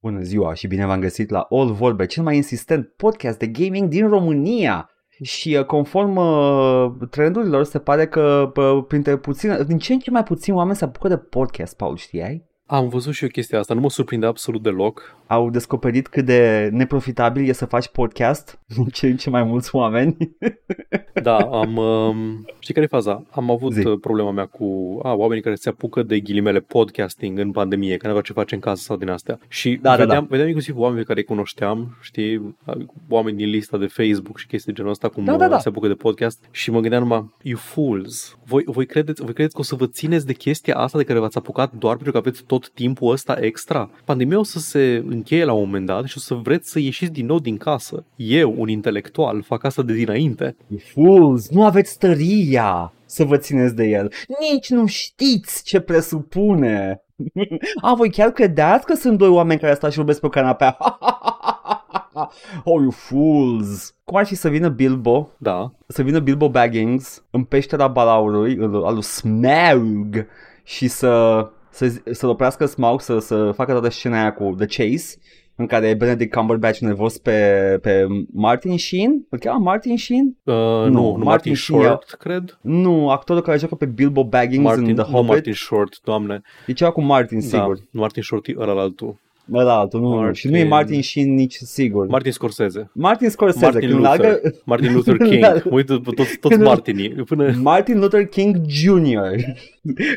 Bună ziua și bine v-am găsit la All Vorbe, cel mai insistent podcast de gaming din România. Și uh, conform uh, trendurilor se pare că uh, printre puțin, din ce în ce mai puțin oameni se apucă de podcast, Paul, știai? Am văzut și eu chestia asta, nu mă surprinde absolut deloc. Au descoperit cât de neprofitabil e să faci podcast din ce în ce mai mulți oameni. Da, am... Um, știi care e faza? Am avut Zi. uh, problema mea cu a, oamenii care se apucă de ghilimele podcasting în pandemie, care nu aveau ce face în casă sau din astea. Și Da, da, vedeam, da. vedeam inclusiv oameni pe care îi cunoșteam, știi, oameni din lista de Facebook și chestii de genul ăsta, cum Da, da, uh, da. se apucă de podcast și mă gândeam numai, you fools, voi, voi, credeți, voi credeți că o să vă țineți de chestia asta de care v-ați apucat doar pentru că aveți tot timpul ăsta extra? Pandemia o să se încheie la un moment dat și o să vreți să ieșiți din nou din casă. Eu, un intelectual, fac asta de dinainte. Fools, nu aveți stăria să vă țineți de el. Nici nu știți ce presupune. A, voi chiar credeați că sunt doi oameni care stau și vorbesc pe o canapea? oh, you fools! Cum ar fi să vină Bilbo, Da, să vină Bilbo Baggins în peștera balaurului, al al lui Smaug, și să, să, să-l oprească Smaug, să, să facă toată scena aia cu The Chase, în care e Benedict Cumberbatch nervos pe, pe Martin Sheen. Îl cheamă Martin Sheen? Uh, nu, Nu, nu, Martin Martin Sheen Short, cred. Nu, actorul care joacă pe Bilbo Baggins Martin, în The nu Hobbit. Martin Short, doamne. E ceva cu Martin, sigur. Da, Martin Short e ăla altul. Da, da, altul, nu, nu. Martin- Și nu e Martin Sheen nici sigur. Martin Scorsese. Martin Scorsese, Martin când Luther. largă... Martin Luther King. Da. Mă uit pe toți, toți Când- Martinii. Până... Martin Luther King Jr.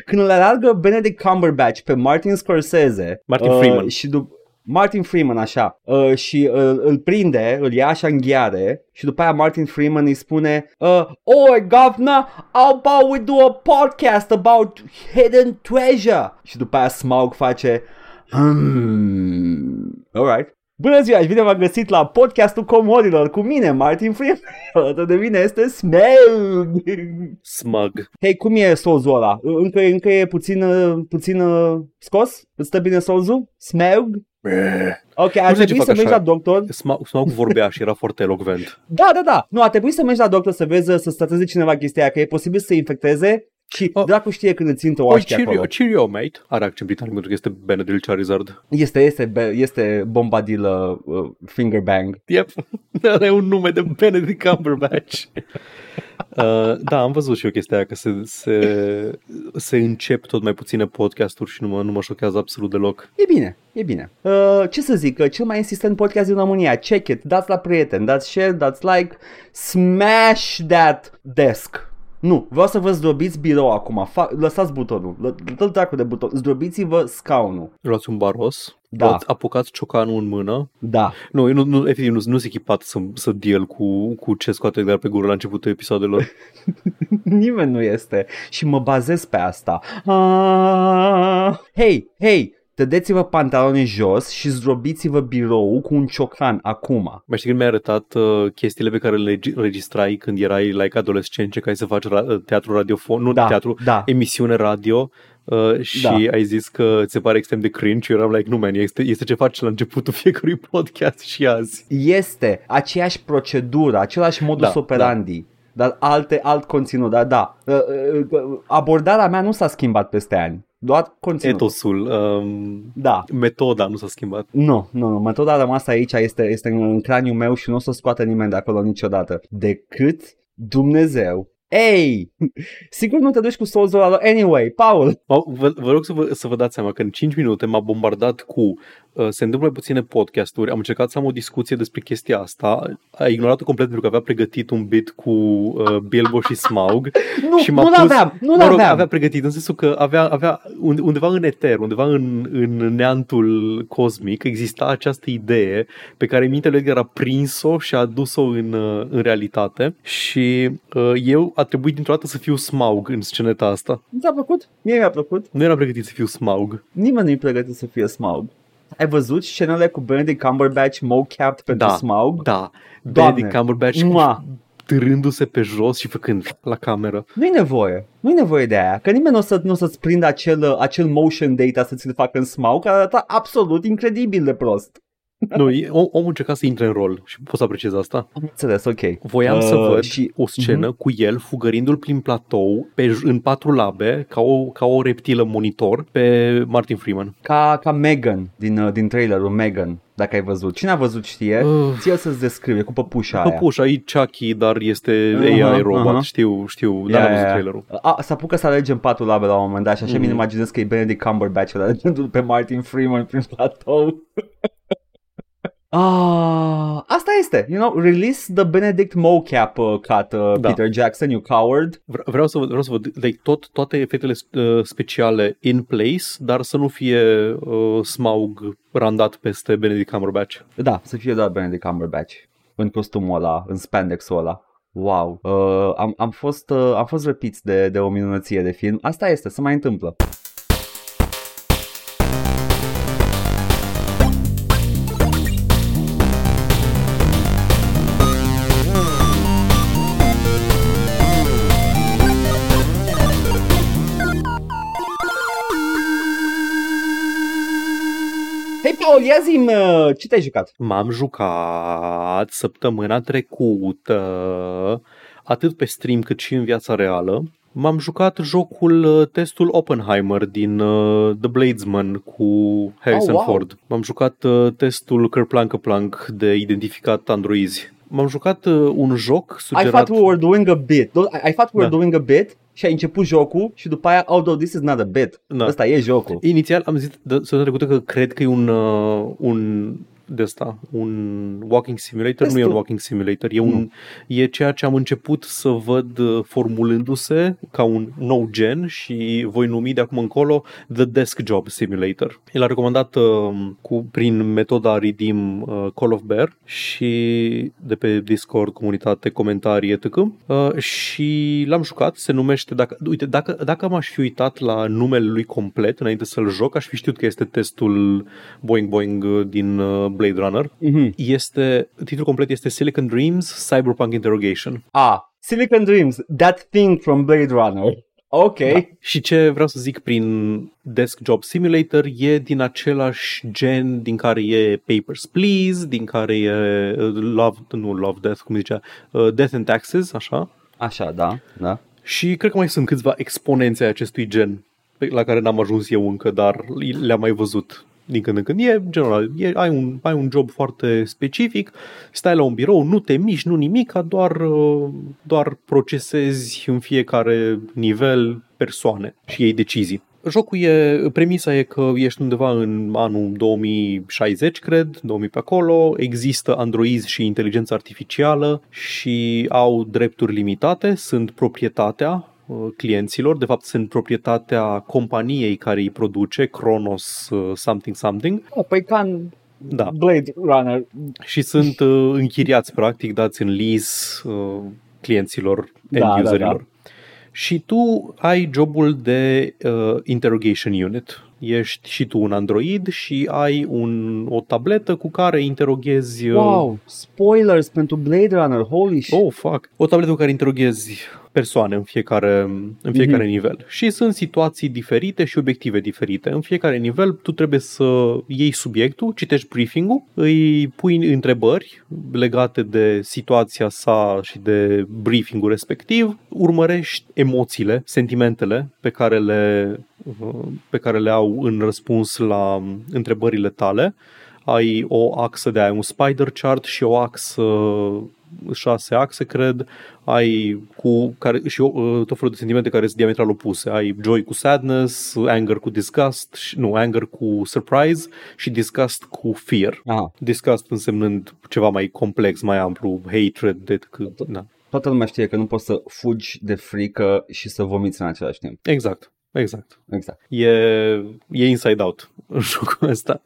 Când îl alargă Benedict Cumberbatch pe Martin Scorsese Martin Freeman. și după Martin Freeman, așa, uh, și uh, îl prinde, îl ia așa în ghiare și după aia Martin Freeman îi spune uh, Oi, governor, how about we do a podcast about hidden treasure? Și după aia Smaug face Hmm, alright. Bună ziua și bine v-am găsit la podcastul comodilor cu mine, Martin Freeman. Alături de mine este Smaug. Smug. Hei, cum e solzul ăla? Încă, încă e puțin, uh, puțin uh, scos? Îți stă bine solzul? Smaug? Ok, ar Nu știu ce trebui fac să mergi așa. la doctor. Smaug, Smaug vorbea și era foarte elocvent. Da, da, da. Nu, ar trebui să mergi la doctor să vezi, să stateze cineva chestia aia, că e posibil să se infecteze și Oh. dracu știe când îți intră o Oi, așchie acolo. cheerio, cheerio, mate. Are accent britanic pentru că este Benedict Charizard. Este, este, be- este Bombadil uh, uh, Finger Bang. Yep. Are un nume de Benedict Cumberbatch. Uh, da, am văzut și eu chestia aia că se, se, se încep tot mai puține podcasturi și nu mă, nu mă șochează absolut deloc. E bine, e bine. Uh, ce să zic, uh, cel mai insistent podcast din România, check it, dați la prieten, dați share, dați like, smash that desk. Nu, vreau să vă zdrobiți birou acum, Fa- lăsați butonul, Lă- dă-l dracu de buton, zdrobiți-vă scaunul. Luați un baros, Da. luați, apucați ciocanul în mână. Da, Nu, eu nu, nu, efectiv, nu, nu sunt echipat să, să deal cu, cu ce scoate Edgar pe gură la începutul episodelor. nimeni nu este și mă bazez pe asta. Ah, hei, hei, tădeți-vă pantalonii jos și zdrobiți-vă birou cu un ciocan acum. Mai știi când mi-ai arătat uh, chestiile pe care le regi- registrai când erai like adolescent, ce ca să faci ra- uh, teatru radiofon, nu Da, teatru, da. emisiune radio uh, și Da. ai zis că ți se pare extrem de cringe și eu eram like, nu man, este, este ce faci la începutul fiecărui podcast și azi. Este aceeași procedură, același modus Da, operandi, dar alte, alt conținut, dar da. Uh, uh, uh, Abordarea mea nu s-a schimbat peste ani, doar conținut. Etosul, um, Da. metoda nu s-a schimbat. Nu, nu, nu, metoda rămasă aici este, este în, în craniul meu și nu o să o scoată nimeni de acolo niciodată. Decât Dumnezeu. Ei! Sigur nu te duci cu solzul ăla. Anyway, Paul, Vă, vă, vă rog să vă, să vă dați seama că în 5 minute m-a bombardat cu uh, se întâmplă mai puține podcasturi, am încercat să am o discuție despre chestia asta, a ignorat-o complet pentru că avea pregătit un bit cu uh, Bilbo și Smaug nu, și m-a nu pus, l-aveam, nu mă rog, l-aveam. avea pregătit în sensul că avea, avea unde- undeva în eter, undeva în, în neantul cosmic exista această idee pe care mintea lui Edgar a prins-o și a adus-o în, uh, în realitate și uh, eu a trebuit dintr-o dată să fiu Smaug în sceneta asta. Nu ți-a plăcut? Mie mi-a plăcut. Nu eram pregătit să fiu Smaug. Nimeni nu-i pregătit să fie Smaug. Ai văzut scenele cu Benedict Cumberbatch mocapped pentru Da. Smaug? Da, Doamne. Benedict Cumberbatch Mua. târându-se pe jos și făcând la cameră. Nu-i nevoie. Nu-i nevoie de aia. Că nimeni nu o, să, nu o să-ți prindă acel, acel motion data să ți-l facă în Smaug, care arată absolut incredibil de prost. Nu, e- om, omul încerca să intre în rol și pot să apreciez asta. Am înțeles, ok. Voiam Uh, să văd și- o scenă cu el fugărindu-l prin platou pe, j- în patru labe, ca o, ca o reptilă monitor, pe Martin Freeman. Ca, ca Megan din, uh, din trailerul Megan, dacă ai văzut. Cine a văzut știe. Uh. Ție să-ți descrie cu păpușa aia. Păpușa, e Chucky, dar este Aha, AI robot, aha. știu, știu, Ia, dar am ia, văzut ia. trailerul. A, să apucă să alegem patru labe la un moment dat și așa Mhm. mi-l imaginez că e Benedict Cumberbatch alegându-l pe Martin Freeman prin platou. Ah, asta este, you know, release the Benedict mocap uh, cut, uh, Da. Peter Jackson, you coward. Vre- Vreau să văd, vreau să văd like, tot, toate efectele uh, speciale in place, dar să nu fie uh, Smaug randat peste Benedict Cumberbatch. Da, să fie doar Benedict Cumberbatch în costumul ăla, în spandexul ăla. Wow, uh, am, am, fost, uh, am fost răpiți de, de o minunăție de film. Asta este, se mai întâmplă. Paul, ia zi ce te-ai jucat? M-am jucat săptămâna trecută, atât pe stream cât și în viața reală. M-am jucat jocul uh, testul Oppenheimer din uh, The Bladesman cu Harrison Oh, wow. Ford. M-am jucat uh, testul Kerplunk de identificat androizi. M-am jucat uh, un joc I sugerat... thought we were doing a bit. I, I thought we were Da. doing a bit și ai început jocul și după aia, although this is not a bit, Da. ăsta e jocul. Inițial am zis de săptămâna trecută că cred că e un, uh, un de asta, un walking simulator, nu e Testul. un walking simulator, e, un, e ceea ce am început să văd uh, formulându-se ca un nou gen și voi numi de acum încolo The Desk Job Simulator. El a recomandat uh, cu, prin metoda Redeem uh, Call of Bear și de pe Discord, comunitate, comentarii, etc. Uh, și l-am jucat, se numește, dacă, uite, dacă, dacă m-aș fi uitat la numele lui complet înainte să-l joc, aș fi știut că este testul Boing Boing uh, din uh, Blade Runner. Mhm. Este, titlul complet este Silicon Dreams Cyberpunk Interrogation. Ah, Silicon Dreams, that thing from Blade Runner. Ok. Da. Și ce vreau să zic prin Desk Job Simulator e din același gen din care e Papers, Please, din care e uh, Love, nu Love Death, cum zicea, uh, Death and Taxes, așa. Așa, da, da. Și cred că mai sunt câțiva exponențe ai acestui gen pe- la care n-am ajuns eu încă, dar le-am mai văzut din când în când. E general, e, ai, un, ai un job foarte specific, stai la un birou, nu te miști, nu nimic, doar, uh, doar procesezi în fiecare nivel persoane și iei decizii. Jocul e, premisa e că ești undeva în anul 2060, cred, 2000 pe acolo, există androizi și inteligență artificială și au drepturi limitate, sunt proprietatea uh, clienților, de fapt sunt proprietatea companiei care îi produce, Kronos uh, something something, Oh, păi ca în da, Blade Runner. și sunt uh, închiriați practic, dați în lease uh, clienților, Da, end da, userilor. Și tu ai jobul de uh, interrogation unit. Ești și tu un android și ai un, o tabletă cu care interoghezi... uh, Wow, spoilers pentru Blade Runner, holy shit. Oh, fuck. O tabletă cu care interoghezi persoane în fiecare, în fiecare Mhm. nivel. Și sunt situații diferite și obiective diferite. În fiecare nivel tu trebuie să iei subiectul, citești briefing-ul, îi pui întrebări legate de situația sa și de briefing-ul respectiv, urmărești emoțiile, sentimentele pe care le, pe care le au în răspuns la întrebările tale ai o axă de ai un spider chart și o axă șase axe, cred, ai cu care, și uh, tot felul de sentimente care sunt diametral opuse. Ai joy cu sadness, anger cu disgust, și- nu, anger cu surprise și disgust cu fear. Aha, Disgust însemnând ceva mai complex, mai amplu, hatred, decât, da. toată lumea știe că nu poți să fugi de frică și să vomiți în același timp. Exact, exact. Exact. E, e Inside Out jocul ăsta.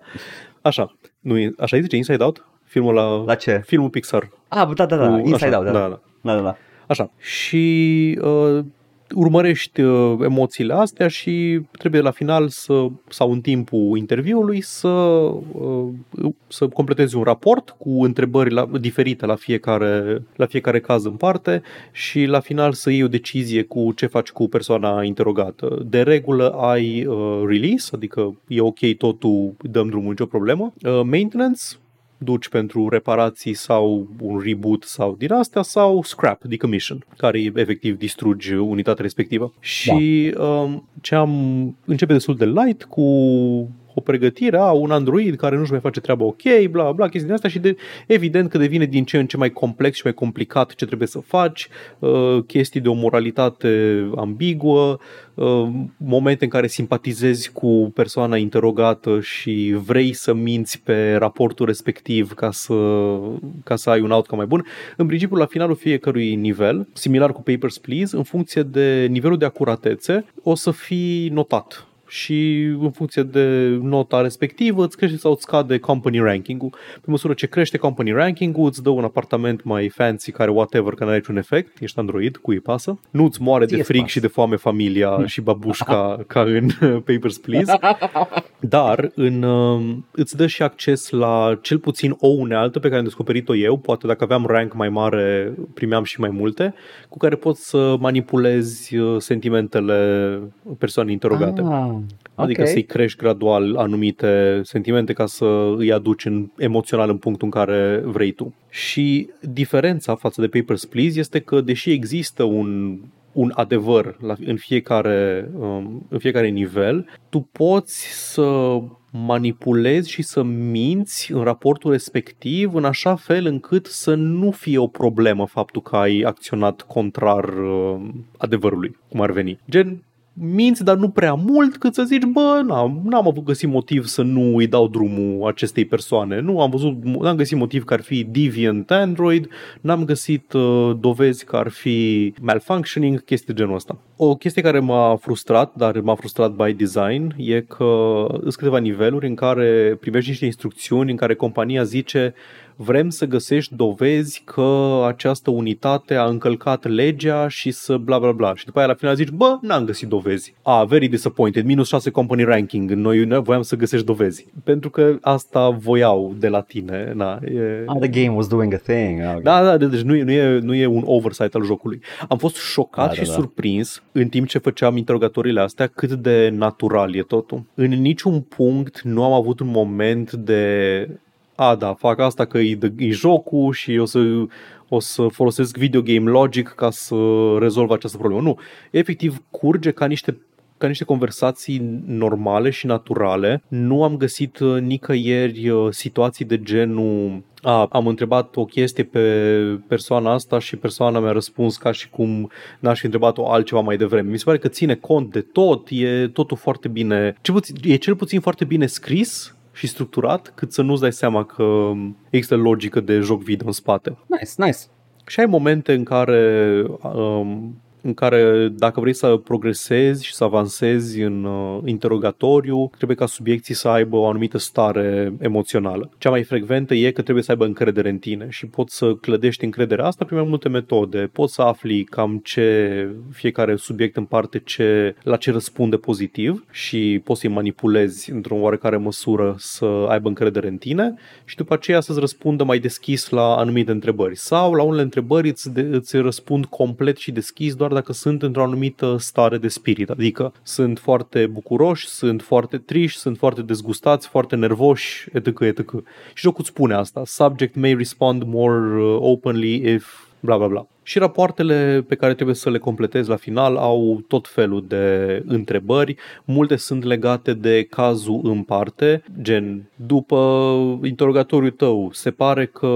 Așa, nu e, așa îi zice Inside Out? Filmul la, La ce? filmul Pixar. Ah, da, da, da, Cu- Inside așa, Out, da. da, Da, da. da, da. da. Așa. Și uh, urmărești uh, emoțiile astea și trebuie la final să, sau în timpul interviului să, uh, să completezi un raport cu întrebări la, diferite la fiecare, la fiecare caz în parte și la final să iei o decizie cu ce faci cu persoana interogată. De regulă ai uh, release, adică e ok totul, dăm drumul, nicio problemă. Uh, maintenance, duci pentru reparații sau un reboot sau din astea sau scrap, decommission, care efectiv distrugi unitatea respectivă. Și da. um, ce am începe destul de light cu o pregătire, a, un Android care nu-și mai face treaba ok, bla bla, chestii din astea și de, evident că devine din ce în ce mai complex și mai complicat ce trebuie să faci, uh, chestii de o moralitate ambiguă, uh, momente în care simpatizezi cu persoana interogată și vrei să minți pe raportul respectiv ca să, ca să ai un outcome mai bun. În principiu, la finalul fiecărui nivel, similar cu Papers, Please, în funcție de nivelul de acuratețe, o să fii notat și în funcție de nota respectivă îți crește sau îți scade company ranking-ul. Pe măsură ce crește company ranking-ul, îți dă un apartament mai fancy care whatever, că n-are niciun efect, ești Android, cui îi pasă. Nu îți moare de frig și de foame familia și babușca ca în Papers, Please. Dar în, um, îți dă și acces la cel puțin o unealtă pe care am descoperit-o eu, poate dacă aveam rank mai mare primeam și mai multe, cu care poți să manipulezi uh, sentimentele persoanei interogate. Ah. Adică okay. să-i crești gradual anumite sentimente ca să îi aduci în, emoțional în punctul în care vrei tu. Și diferența față de Papers, Please este că deși există un un adevăr la, în, fiecare, um, în fiecare nivel, tu poți să manipulezi și să minți în raportul respectiv în așa fel încât să nu fie o problemă faptul că ai acționat contrar uh, adevărului, cum ar veni. Gen, minți, dar nu prea mult, cât să zici, bă, n-am, n-am avut găsit motiv să nu îi dau drumul acestei persoane. Nu am văzut, n-am găsit motiv că ar fi deviant Android, n-am găsit uh, dovezi că ar fi malfunctioning, chestii de genul ăsta. O chestie care m-a frustrat, dar m-a frustrat by design, e că sunt câteva niveluri în care primești niște instrucțiuni în care compania zice vrem să găsești dovezi că această unitate a încălcat legea și să bla bla bla. Și după aia la final zici, bă, n-am găsit dovezi. A, ah, very disappointed, minus 6 company ranking, noi voiam să găsești dovezi. Pentru că asta voiau de la tine. Na, e... ah, the game was doing a thing. Okay. Da, da, deci nu e, nu, e, nu e un oversight al jocului. Am fost șocat da, și da, da. surprins în timp ce făceam interogatoriile astea cât de natural e totul. În niciun punct nu am avut un moment de a, da, fac asta că e, e jocul și o să, o să folosesc video game logic ca să rezolv această problemă. Nu, efectiv curge ca niște ca niște conversații normale și naturale. Nu am găsit uh, nicăieri uh, situații de genul a, am întrebat o chestie pe persoana asta și persoana mi-a răspuns ca și cum n-aș fi întrebat-o altceva mai devreme. Mi se pare că ține cont de tot, e totul foarte bine, cel puțin, e cel puțin foarte bine scris și structurat, cât să nu-ți dai seama că există logică de joc video în spate. Nice, nice. Și ai momente în care um, în care dacă vrei să progresezi și să avansezi în uh, interogatoriu, trebuie ca subiecții să aibă o anumită stare emoțională. Cea mai frecventă e că trebuie să aibă încredere în tine și poți să clădești încrederea asta prin mai multe metode. Poți să afli cam ce fiecare subiect în parte ce, la ce răspunde pozitiv și poți să-i manipulezi într-o oarecare măsură să aibă încredere în tine și după aceea să-ți răspundă mai deschis la anumite întrebări. Sau la unele întrebări îți, de, îți răspund complet și deschis doar dacă sunt într-o anumită stare de spirit, adică sunt foarte bucuroși, sunt foarte triști, sunt foarte dezgustați, foarte nervoși, etc. etc. Și jocul îți spune asta. Subject may respond more uh, openly if bla bla bla. Și rapoartele pe care trebuie să le completezi la final au tot felul de întrebări. Multe sunt legate de cazul în parte, gen după interogatoriul tău, se pare că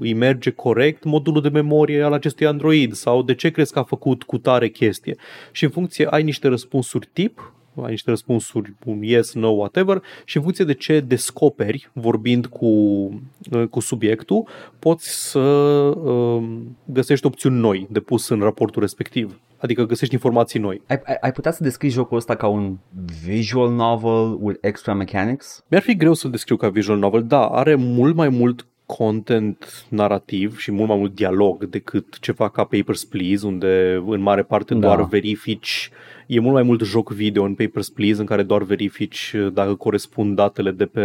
îi merge corect modulul de memorie al acestui Android sau de ce crezi că a făcut cu tare chestie. Și în funcție ai niște răspunsuri tip ai niște răspunsuri, un yes, no, whatever și în funcție de ce descoperi vorbind cu, uh, cu subiectul, poți să uh, găsești opțiuni noi de pus în raportul respectiv. Adică găsești informații noi. Ai, ai, ai putea să descrii jocul ăsta ca un visual novel with extra mechanics? Mi-ar fi greu să-l descriu ca visual novel, da, are mult mai mult content narrativ și mult mai mult dialog decât ceva ca Papers, Please, unde în mare parte da. doar verifici E mult mai mult joc video în Papers, Please în care doar verifici dacă corespund datele de pe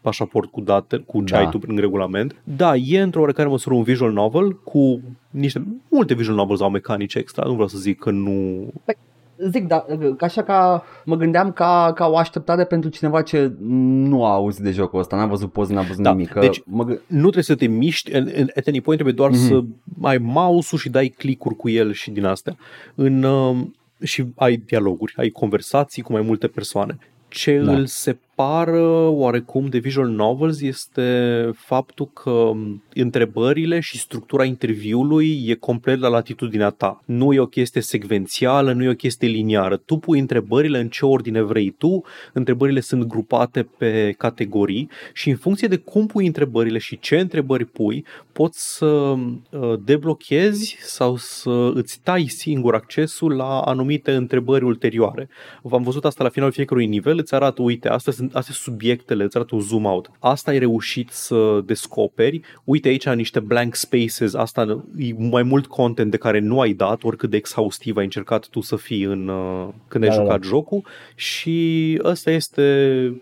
pașaport cu date, cu ce da. ai tu prin regulament. Da, e într-o oarecare măsură un visual novel cu niște, multe visual novels au mecanici extra, nu vreau să zic că nu... Păi, zic, da, ca așa ca mă gândeam ca, ca o așteptare pentru cineva ce nu a auzit de jocul ăsta, n-a văzut poze, n-a văzut Da, nimic. că deci mă gând... nu trebuie să te miști, în- în- at any point trebuie doar Mhm. să ai mouse-ul și dai click-uri cu el și din astea. În, um, și ai dialoguri, ai conversații cu mai multe persoane. Ce Da. îl separă oarecum de visual novels este faptul că um, întrebările și structura interviului e complet la latitudinea ta. Nu e o chestie secvențială, nu e o chestie liniară. Tu pui întrebările în ce ordine vrei tu, întrebările sunt grupate pe categorii și în funcție de cum pui întrebările și ce întrebări pui, poți să uh, deblochezi sau să îți tai singur accesul la anumite întrebări ulterioare. V-am văzut asta la finalul fiecărui nivel, îți arată, uite, astea sunt, astea sunt subiectele, îți arată un zoom out. Asta ai reușit să descoperi. Uite aici niște blank spaces, asta e mai mult content de care nu ai dat, oricât de exhaustiv ai încercat tu să fii în, uh, când ai Da, da, jucat jocul și ăsta este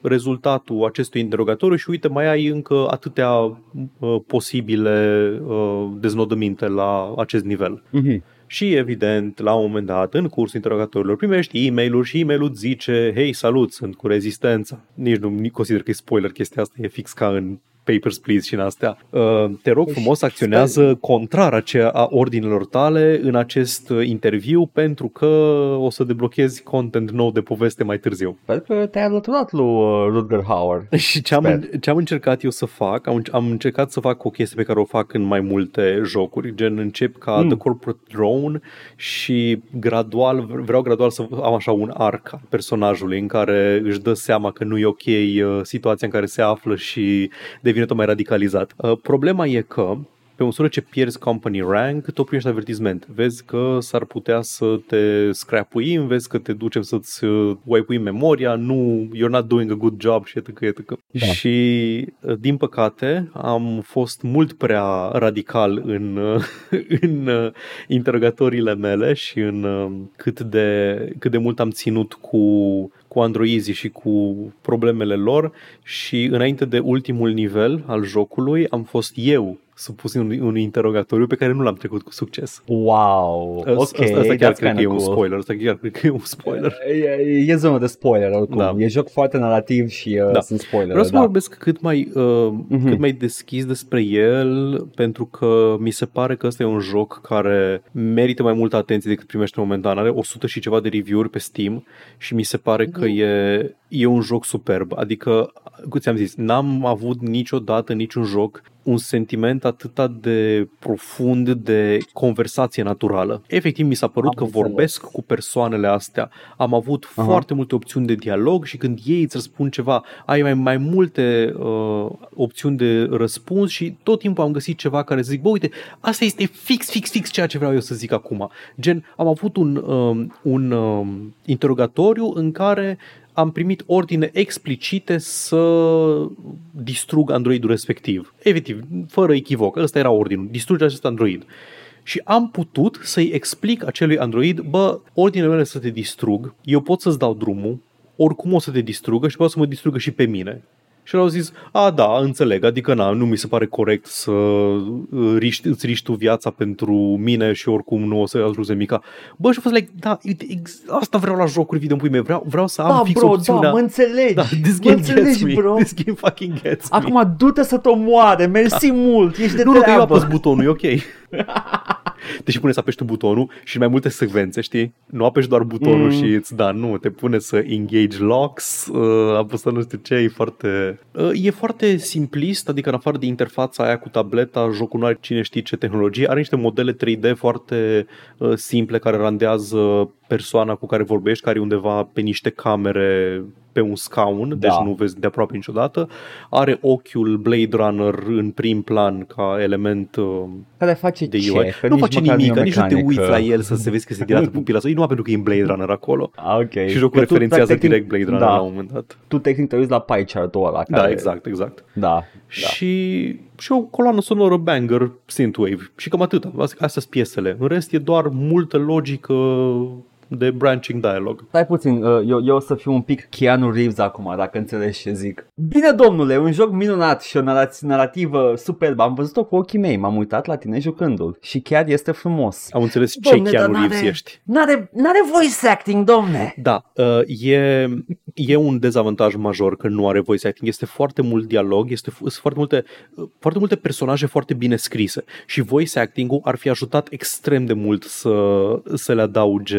rezultatul acestui interogatoriu și uite mai ai încă atâtea uh, posibile uh, deznodăminte la acest nivel. Mhm. Și evident, la un moment dat, în cursul interogatoriilor, primești e mail și e-mailul îți zice Hei, salut, sunt cu rezistența. Nici nu nici consider că e spoiler chestia asta, e fix ca în Papers, Please și în astea. Uh, te rog frumos, acționează contrar aceea a ordinelor tale în acest uh, interviu pentru că o să deblochezi content nou de poveste mai târziu. Sper că te-ai alăturat lui uh, Rutger Hauer. Și ce am, ce am încercat eu să fac, am, am încercat să fac o chestie pe care o fac în mai multe jocuri, gen încep ca Mm. mm. The Corporate Drone și gradual, vreau gradual să am așa un arc al personajului în care își dă seama că nu e ok uh, situația în care se află și devine tot mai radicalizat. Uh, Problema e că pe măsură ce pierzi company rank, tot primești avertisment. Vezi că s-ar putea să te scrapuim, vezi că te ducem să-ți uh, wipe-uim memoria, nu, you're not doing a good job și etc. etc. Da. Și, uh, din păcate, am fost mult prea radical în, uh, în uh, interogatoriile mele și în uh, cât de, cât de mult am ținut cu cu androizii și cu problemele lor și înainte de ultimul nivel al jocului am fost eu supus un, un interogatoriu pe care nu l-am trecut cu succes. Wow, ok, asta, asta chiar that's cred că e kinda un cool. spoiler. Asta chiar cred că e un spoiler. E, e zonă de spoiler oricum. Da. E joc foarte narrativ și uh, Da. sunt spoilere. Vreau să da. vorbesc cât mai, uh, Mhm. cât mai deschis despre el, pentru că mi se pare că ăsta e un joc care merită mai multă atenție decât primește momentan. Are 100 și ceva de review-uri pe Steam și mi se pare că Mhm. e, e un joc superb. Adică, cum ți-am zis, n-am avut niciodată niciun joc un sentiment atât de profund de conversație naturală. Efectiv, mi s-a părut Am că înțeles. vorbesc cu persoanele astea. Am avut Aha. foarte multe opțiuni de dialog și când ei îți răspund ceva, ai mai, mai multe uh, opțiuni de răspuns și tot timpul am găsit ceva care să zic, bă, uite, asta este fix, fix, fix ceea ce vreau eu să zic acum. Gen, am avut un, um, un um, interogatoriu în care am primit ordine explicite să distrug androidul respectiv. Efectiv, fără echivoc, ăsta era ordinul, distruge acest android. Și am putut să-i explic acelui android, bă, ordinele mele să te distrug, eu pot să-ți dau drumul, oricum o să te distrugă și poate să mă distrugă și pe mine. Și el au zis, a, da, înțeleg, adică na, nu mi se pare corect să uh, riști, îți riști tu viața pentru mine și oricum nu o să ajungi mica. Bă, și a fost like, da, uite, ex- asta vreau la jocuri video în pui mei, vreau, vreau să am Da, fix bro, opțiunea. da, mă înțelegi. Da, this mă game gets înțelegi, me. bro. This game fucking gets me. Acum du-te să te omoare, mersi mult, ești de nu, nu, că eu treabă. apăs butonul, e ok. Deci pune să apeși tu butonul și în mai multe secvențe, știi? Nu apeși doar butonul Mm. mm. și îți da, nu, te pune să engage locks, uh, apăsă nu știu ce, e foarte... Uh, e foarte simplist, adică în afară de interfața aia cu tableta, jocul nu are cine știe ce tehnologie, are niște modele 3D foarte uh, simple care randează persoana cu care vorbești, care e undeva pe niște camere pe un scaun, Da. deci nu vezi de aproape niciodată. Are ochiul Blade Runner în prim plan ca element uh, Care face de ce? UI. Că nu nici face măcar nimic, e o nici nu te mecanică. uiți la el să se vezi că se dilată pupila sau, e numai pentru că e în Blade Runner acolo. Ah, ok. Și jocul Că tu, referențiază practic, direct Blade Runner da, la un moment dat. Tu tehnic te uiți la pie chart-ul ăla. Da, care- exact, exact. Da, da. Și, și o coloană sonoră banger, synthwave. Și cam atât. Astea sunt piesele. În rest e doar multă logică de branching dialogue. Stai puțin, uh, eu, eu o să fiu un pic Keanu Reeves acum, dacă înțelegi ce zic. Bine, domnule, un joc minunat și o narați- narrativă superbă. Am văzut-o cu ochii mei, m-am uitat la tine jucându-l și chiar este frumos. Am înțeles ce Domne, Keanu dar Reeves n-are- ești. N-are, n-are voice acting, domne! Da, uh, e, e un dezavantaj major că nu are voice acting. Este foarte mult dialog, este f- sunt foarte multe, uh, foarte multe personaje foarte bine scrise și voice acting-ul ar fi ajutat extrem de mult să, să le adauge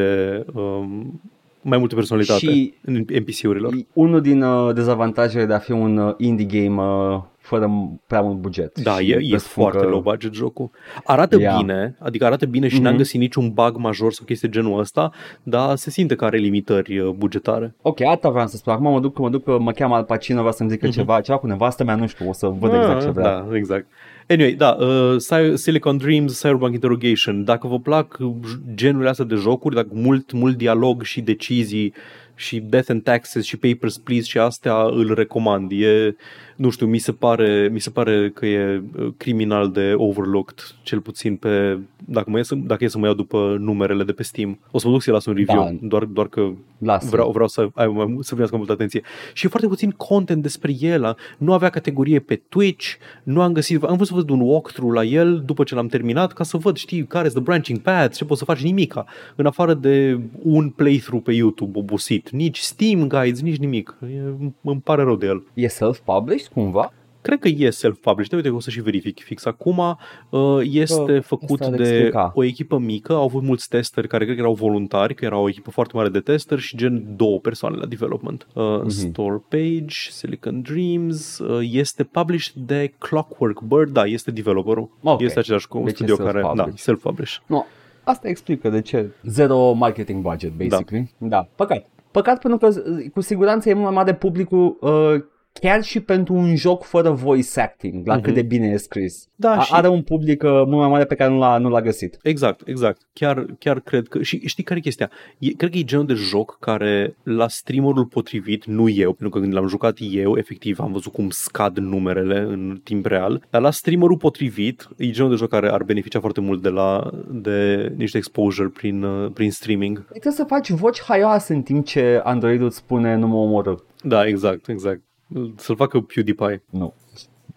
um, mai multă personalitate Și- în NPC-urilor. Unul din uh, dezavantajele de a fi un uh, indie game uh, fără m- prea mult buget. Da, Și e, e presupun foarte că- low budget jocul. Arată Ia. bine, adică arată bine și n-am Mhm. găsit niciun bug major sau chestie genul ăsta, dar se simte că are limitări uh, bugetare. Ok, asta vreau să spun. Acum mă duc, mă duc, mă cheamă Al Pacino, vreau să-mi zică ceva, ceva cu nevastă mea, nu știu, o să văd exact ce Ah, vrea. Da, exact. Anyway, da, uh, Cy- Silicon Dreams, Cyberpunk Interrogation. Dacă vă plac uh, genurile astea de jocuri, dacă mult, mult dialog și decizii și Death and Taxes și Papers, Please și astea îl recomand. E, nu știu, mi se pare, mi se pare că e uh, criminal de overlooked, cel puțin pe, dacă, mă e să, dacă e să mă iau după numerele de pe Steam. O să mă duc să-i las un review, Da. doar, doar că Lasă. vreau, vreau să, ai, mai mult- să primească multă atenție. Și e foarte puțin content despre el. Nu avea categorie pe Twitch, nu am găsit, am vrut să văd un walkthrough la el după ce l-am terminat ca să văd, știi, care sunt the branching paths, ce poți să faci nimica. În afară de un playthrough pe YouTube obosit. Nici Steam guides, nici nimic. E, îmi pare rău de el. E self-published cumva? Cred că e self-published. Uite că o să și verific fix acum. Uh, Este Bă, făcut asta ar de explica. o echipă mică. Au avut mulți testeri care cred că erau voluntari, că era o echipă foarte mare de testeri și gen două persoane la development. Uh, Mhm. Store Page, Silicon Dreams. Uh, Este published de Clockwork Bird. Da, este developerul. Ok. Este același cu Deci e studio care... Da, self-published. self-published. Nu, asta explică de ce. Zero marketing budget, basically. Da. da. Păcat. Păcat pentru că cu siguranță e mult mai mare publicul uh, chiar și pentru un joc fără voice acting, la Mhm. cât de bine e scris. Da, A- și- Are un public uh, mult mai mare pe care nu l-a, nu l-a găsit. Exact, exact. Chiar, chiar cred că... Și știi care e chestia? E, cred că e genul de joc care la streamerul potrivit, nu eu, pentru că când l-am jucat eu, efectiv am văzut cum scad numerele în timp real, dar la streamerul potrivit e genul de joc care ar beneficia foarte mult de la de niște exposure prin, uh, prin streaming. Trebuie să faci voci haioase în timp ce Android îți spune nu mă omoră. Da, exact, exact. Să-l facă PewDiePie, Nu.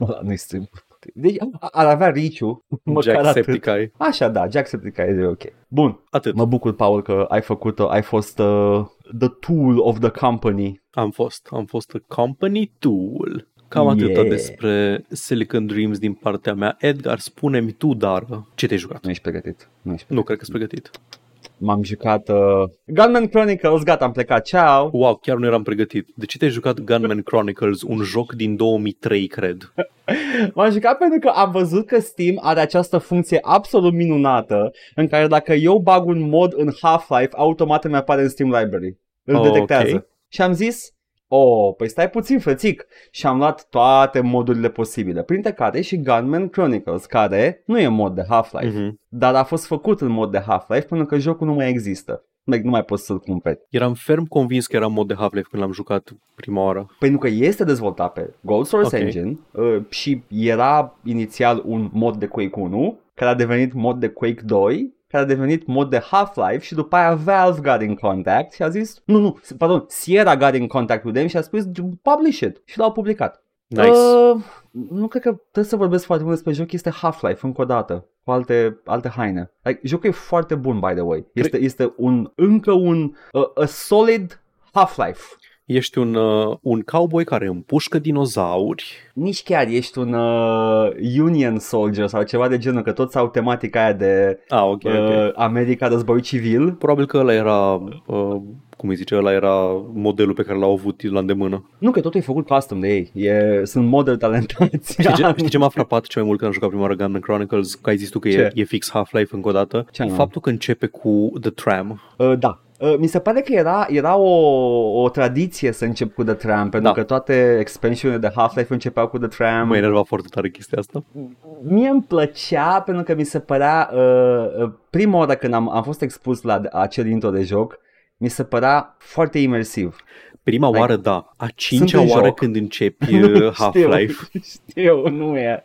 Ăla nu-i stream. Deci a- ar avea riciu, măcar atât. Jacksepticeye. Așa, da, Jacksepticeye e ok. Bun, Atât. mă bucur, Paul, că ai făcut, ai fost uh, the tool of the company. Am fost, am fost a company tool. Cam atâta Yeah. despre Silicon Dreams din partea mea. Edgar, spune-mi tu, dar ce te-ai jucat? Nu ești pregătit. Nu ești Nu cred că sunt pregătit. M-am jucat uh, Gunman Chronicles, gata, am plecat, ciao. Wow, chiar nu eram pregătit. De ce te-ai jucat Gunman Chronicles, un joc din 2003, cred? M-am jucat pentru că am văzut că Steam are această funcție absolut minunată în care dacă eu bag un mod în Half-Life, automat îmi apare în Steam Library. Îl Oh, detectează. ok. Și am zis, oh, păi stai puțin, frățic. Și am luat toate modurile posibile, printre care și Gunman Chronicles, care nu e mod de Half-Life, Mhm. dar a fost făcut în mod de Half-Life pentru că jocul nu mai există. Like, nu mai poți să-l cumperi. Eram ferm convins că era mod de Half-Life când l-am jucat prima oară. Pentru că este dezvoltat pe Gold Source Ok. Engine uh, și era inițial un mod de Quake 1, care a devenit mod de Quake 2, care a devenit mod de Half-Life și după aia Valve got in contact și a zis, nu, nu, pardon, Sierra got in contact with them și a spus publish it și l-au publicat. Nice. Uh, nu cred că trebuie să vorbesc foarte mult despre joc, este Half-Life încă o dată, cu alte, alte haine. Like, jocul e foarte bun, by the way. Este, este un, încă un uh, a solid Half-Life. Ești un, uh, un cowboy care împușcă dinozauri. Nici chiar ești un uh, Union Soldier sau ceva de genul, că toți au tematica aia de Ah, ok, ok. uh, America război civil. Probabil că ăla era, uh, cum îi zice, ăla era modelul pe care l-au avut la îndemână. Nu, că totul e făcut custom de ei. E, sunt model talentați. Știi ce, știi ce m-a frapat cel mai mult când am jucat prima oară Gunman Chronicles? Că ai zis tu că e, Ce? e fix Half-Life încă o dată. Ce anume? Faptul că începe cu The Tram. Uh, da. Uh, mi se pare că era, era o, o tradiție să încep cu The Tram, pentru Da. că toate expansiunile de Half-Life începeau cu The Tram. Mă enerva foarte tare chestia asta. Mie îmi plăcea pentru că mi se părea uh, uh, prima oară când am, am fost expus la acel intro de joc, mi se părea foarte imersiv. Prima Like, oară, da. A cincea în oară joc. când începi uh, Half-Life. Știu, știu, nu e.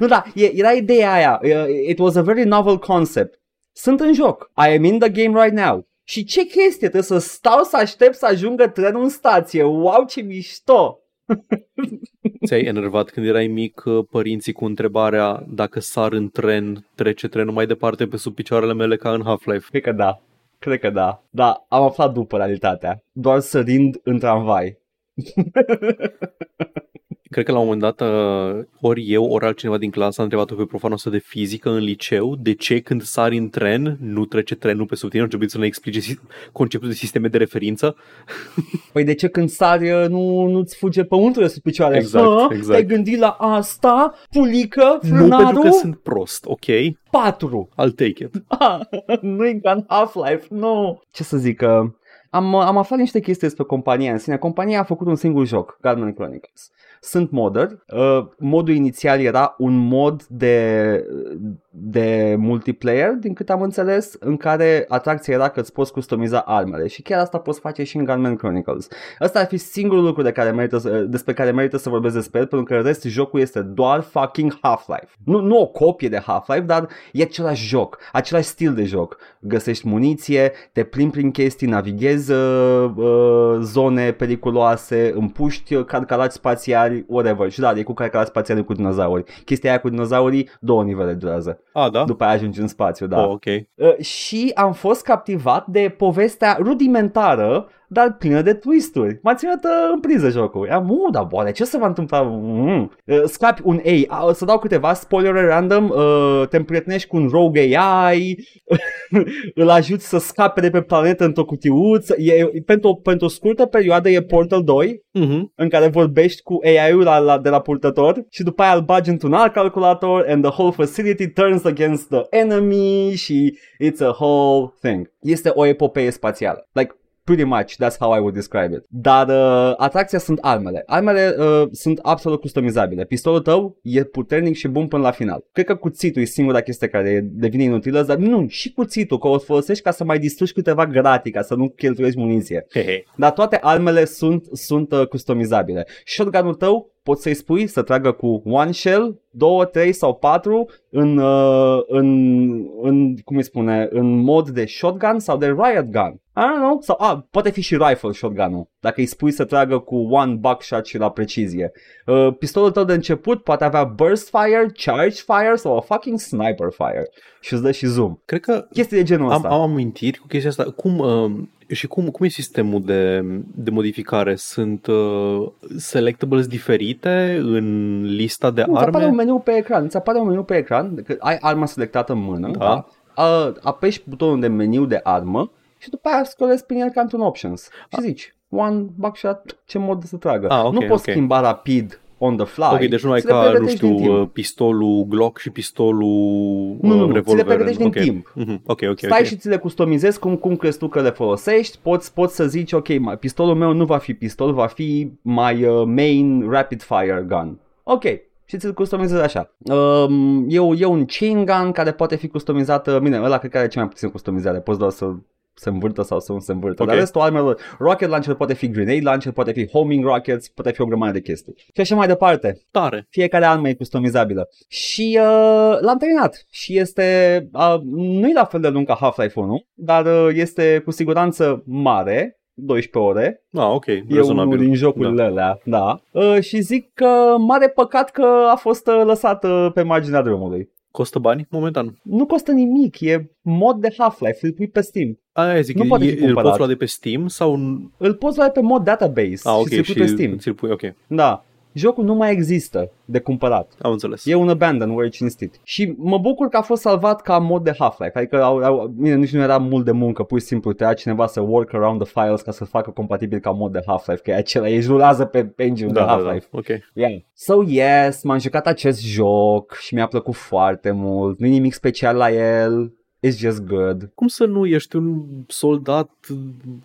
Nu, da, e, era ideea aia. Uh, It was a very novel concept. Sunt în joc. I am in the game right now. Și ce chestie, trebuie să stau să aștept să ajungă trenul în stație. Wow, ce mișto! Ți-ai enervat când erai mic uh, părinții cu întrebarea dacă sar în tren, trece trenul mai departe pe sub picioarele mele ca în Half-Life? Cred că da. Cred că da. Da, am aflat după realitatea. Doar sărind în tramvai. Cred că la un moment dat uh, ori eu, ori altcineva din clasă a întrebat-o pe profa noastră de fizică în liceu de ce când sari în tren nu trece trenul pe sub tine. Ar trebui să ne explice si- conceptul de sisteme de referință. Păi de ce când sari uh, nu, nu-ți fuge pământul de sub picioare? Exact, Hă? exact. Te-ai gândit la asta? Pulică? Nu pentru Frânarul? că sunt prost, ok? Patru. I'll take it. Ah, nu e ca în Half-Life, nu. Ce să zic, uh, am, am aflat niște chestii despre compania în sine. Compania a făcut un singur joc, Garden Chronicles. Sunt modări. Uh, modul inițial era un mod de, de multiplayer, din câte am înțeles, în care atracția era că îți poți customiza armele și chiar asta poți face și în Gunman Chronicles. Asta ar fi singurul lucru de care merită, să- despre care merită să vorbesc despre el, pentru că în rest jocul este doar fucking Half-Life. Nu, nu o copie de Half-Life, dar e același joc, același stil de joc. Găsești muniție, te plimbi prin chestii, navighezi uh, uh, zone periculoase, împuști uh, carcalați spațiali, whatever. Și da, e cu carcalați spațiali cu dinozauri. Chestia aia cu dinozaurii, două nivele durează. A, da? După aia ajungi în spațiu, da. Oh, ok. Uh, și am fost captivat de povestea rudimentară, dar plină de twisturi. M-a ținut uh, în priză jocul. Am, uh, dar boane, ce se va întâmpla? Mm. Uh, scapi un AI, uh, să dau câteva spoilere random, uh, te împrietenești cu un rogue AI, îl ajuți să scape de pe planetă într-o cutiuță. E, pentru, pentru o scurtă perioadă e Portal 2, Mhm. în care vorbești cu AI-ul la, la, de la purtător și după aia îl bagi într-un alt calculator and the whole facility turns against the enemy și it's a whole thing. Este o epopee spațială. Like, pretty much, that's how I would describe it. Dar uh, atracția sunt armele. Armele uh, sunt absolut customizabile. Pistolul tău e puternic și bun până la final. Cred că cuțitul e singura chestie care devine inutilă, dar nu, și cuțitul, că o folosești ca să mai distrugi câteva gratii, ca să nu cheltuiești muniție. Hehe. Dar toate armele sunt, sunt uh, customizabile. Shotgun-ul tău poți să-i spui să tragă cu one shell, două, trei sau patru în, uh, în, în, cum îi spune, în mod de shotgun sau de riot gun. I don't know. Sau, a, poate fi și rifle shotgun-ul, dacă îi spui să tragă cu one buckshot și la precizie. Uh, pistolul tău de început poate avea burst fire, charge fire sau a fucking sniper fire. Și îți dă și zoom. Cred că Chestii de genul am, ăsta. am amintiri cu chestia asta. Cum, uh, și cum, cum e sistemul de, de modificare? Sunt uh, selectables diferite în lista de Nu, îți apare un arme? meniu pe ecran, îți apare un meniu pe ecran, că ai arma selectată în mână, Da. da. A, apeși butonul de meniu de armă și după aia scrollezi prin el ca într-un options și zici one buckshot, ce mod să tragă. Ah, ok, nu poți ok. schimba rapid on the fly. Ok, deci nu ai ți le ca, nu pregătești din știu, timp. uh, pistolul Glock și pistolul Nu, nu, nu, uh, ți le revolver. pregătești din Ok. timp. Mhm, Ok, ok, Stai ok. și ți le customizezi cum, cum crezi tu că le folosești, poți, poți să zici, ok, mai, pistolul meu nu va fi pistol, va fi my uh, main rapid fire gun. Ok, și ți-l customizezi așa. Um, e, e un chain gun care poate fi customizată, bine, ăla cred că are cea mai puțin customizare, poți doar să se învârtă sau să nu se învârtă. Ok. Dar restul armelor, rocket launcher poate fi grenade launcher, poate fi homing rockets, poate fi o grămadă de chestii. Și așa mai departe. Tare. Fiecare armă e customizabilă. Și uh, l-am terminat. Și este, uh, nu e la fel de lung ca Half-Life 1, dar uh, este cu siguranță mare, 12 ore. Ah, ok, E unul rezonabil. din jocurile da. alea, da. Uh, și zic că mare păcat că a fost uh, lăsat uh, pe marginea drumului. Costă bani momentan? Nu costă nimic, e mod de Half-Life, îl pui pe Steam. Aia zic, Nu e, poate fi e, îl cumpărat. poți lua de pe Steam sau... Îl poți lua pe mod database Ah, ok, și ți-l pui pe Steam. ți-l pui, ok, Da. Jocul nu mai există de cumpărat. am înțeles. E un abandonware cinstit. Și mă bucur că a fost salvat ca mod de Half-Life. Adică au, au, bine, nici nu era mult de muncă, pur și simplu trebuia cineva să work around the files ca să facă compatibil ca mod de Half-Life, că e acela, ei rulează pe engine da, de da, da, Half-Life. ok. Yeah. So yes, m-am jucat acest joc și mi-a plăcut foarte mult. Nu nimic special la el. It's just good. Cum să nu ești un soldat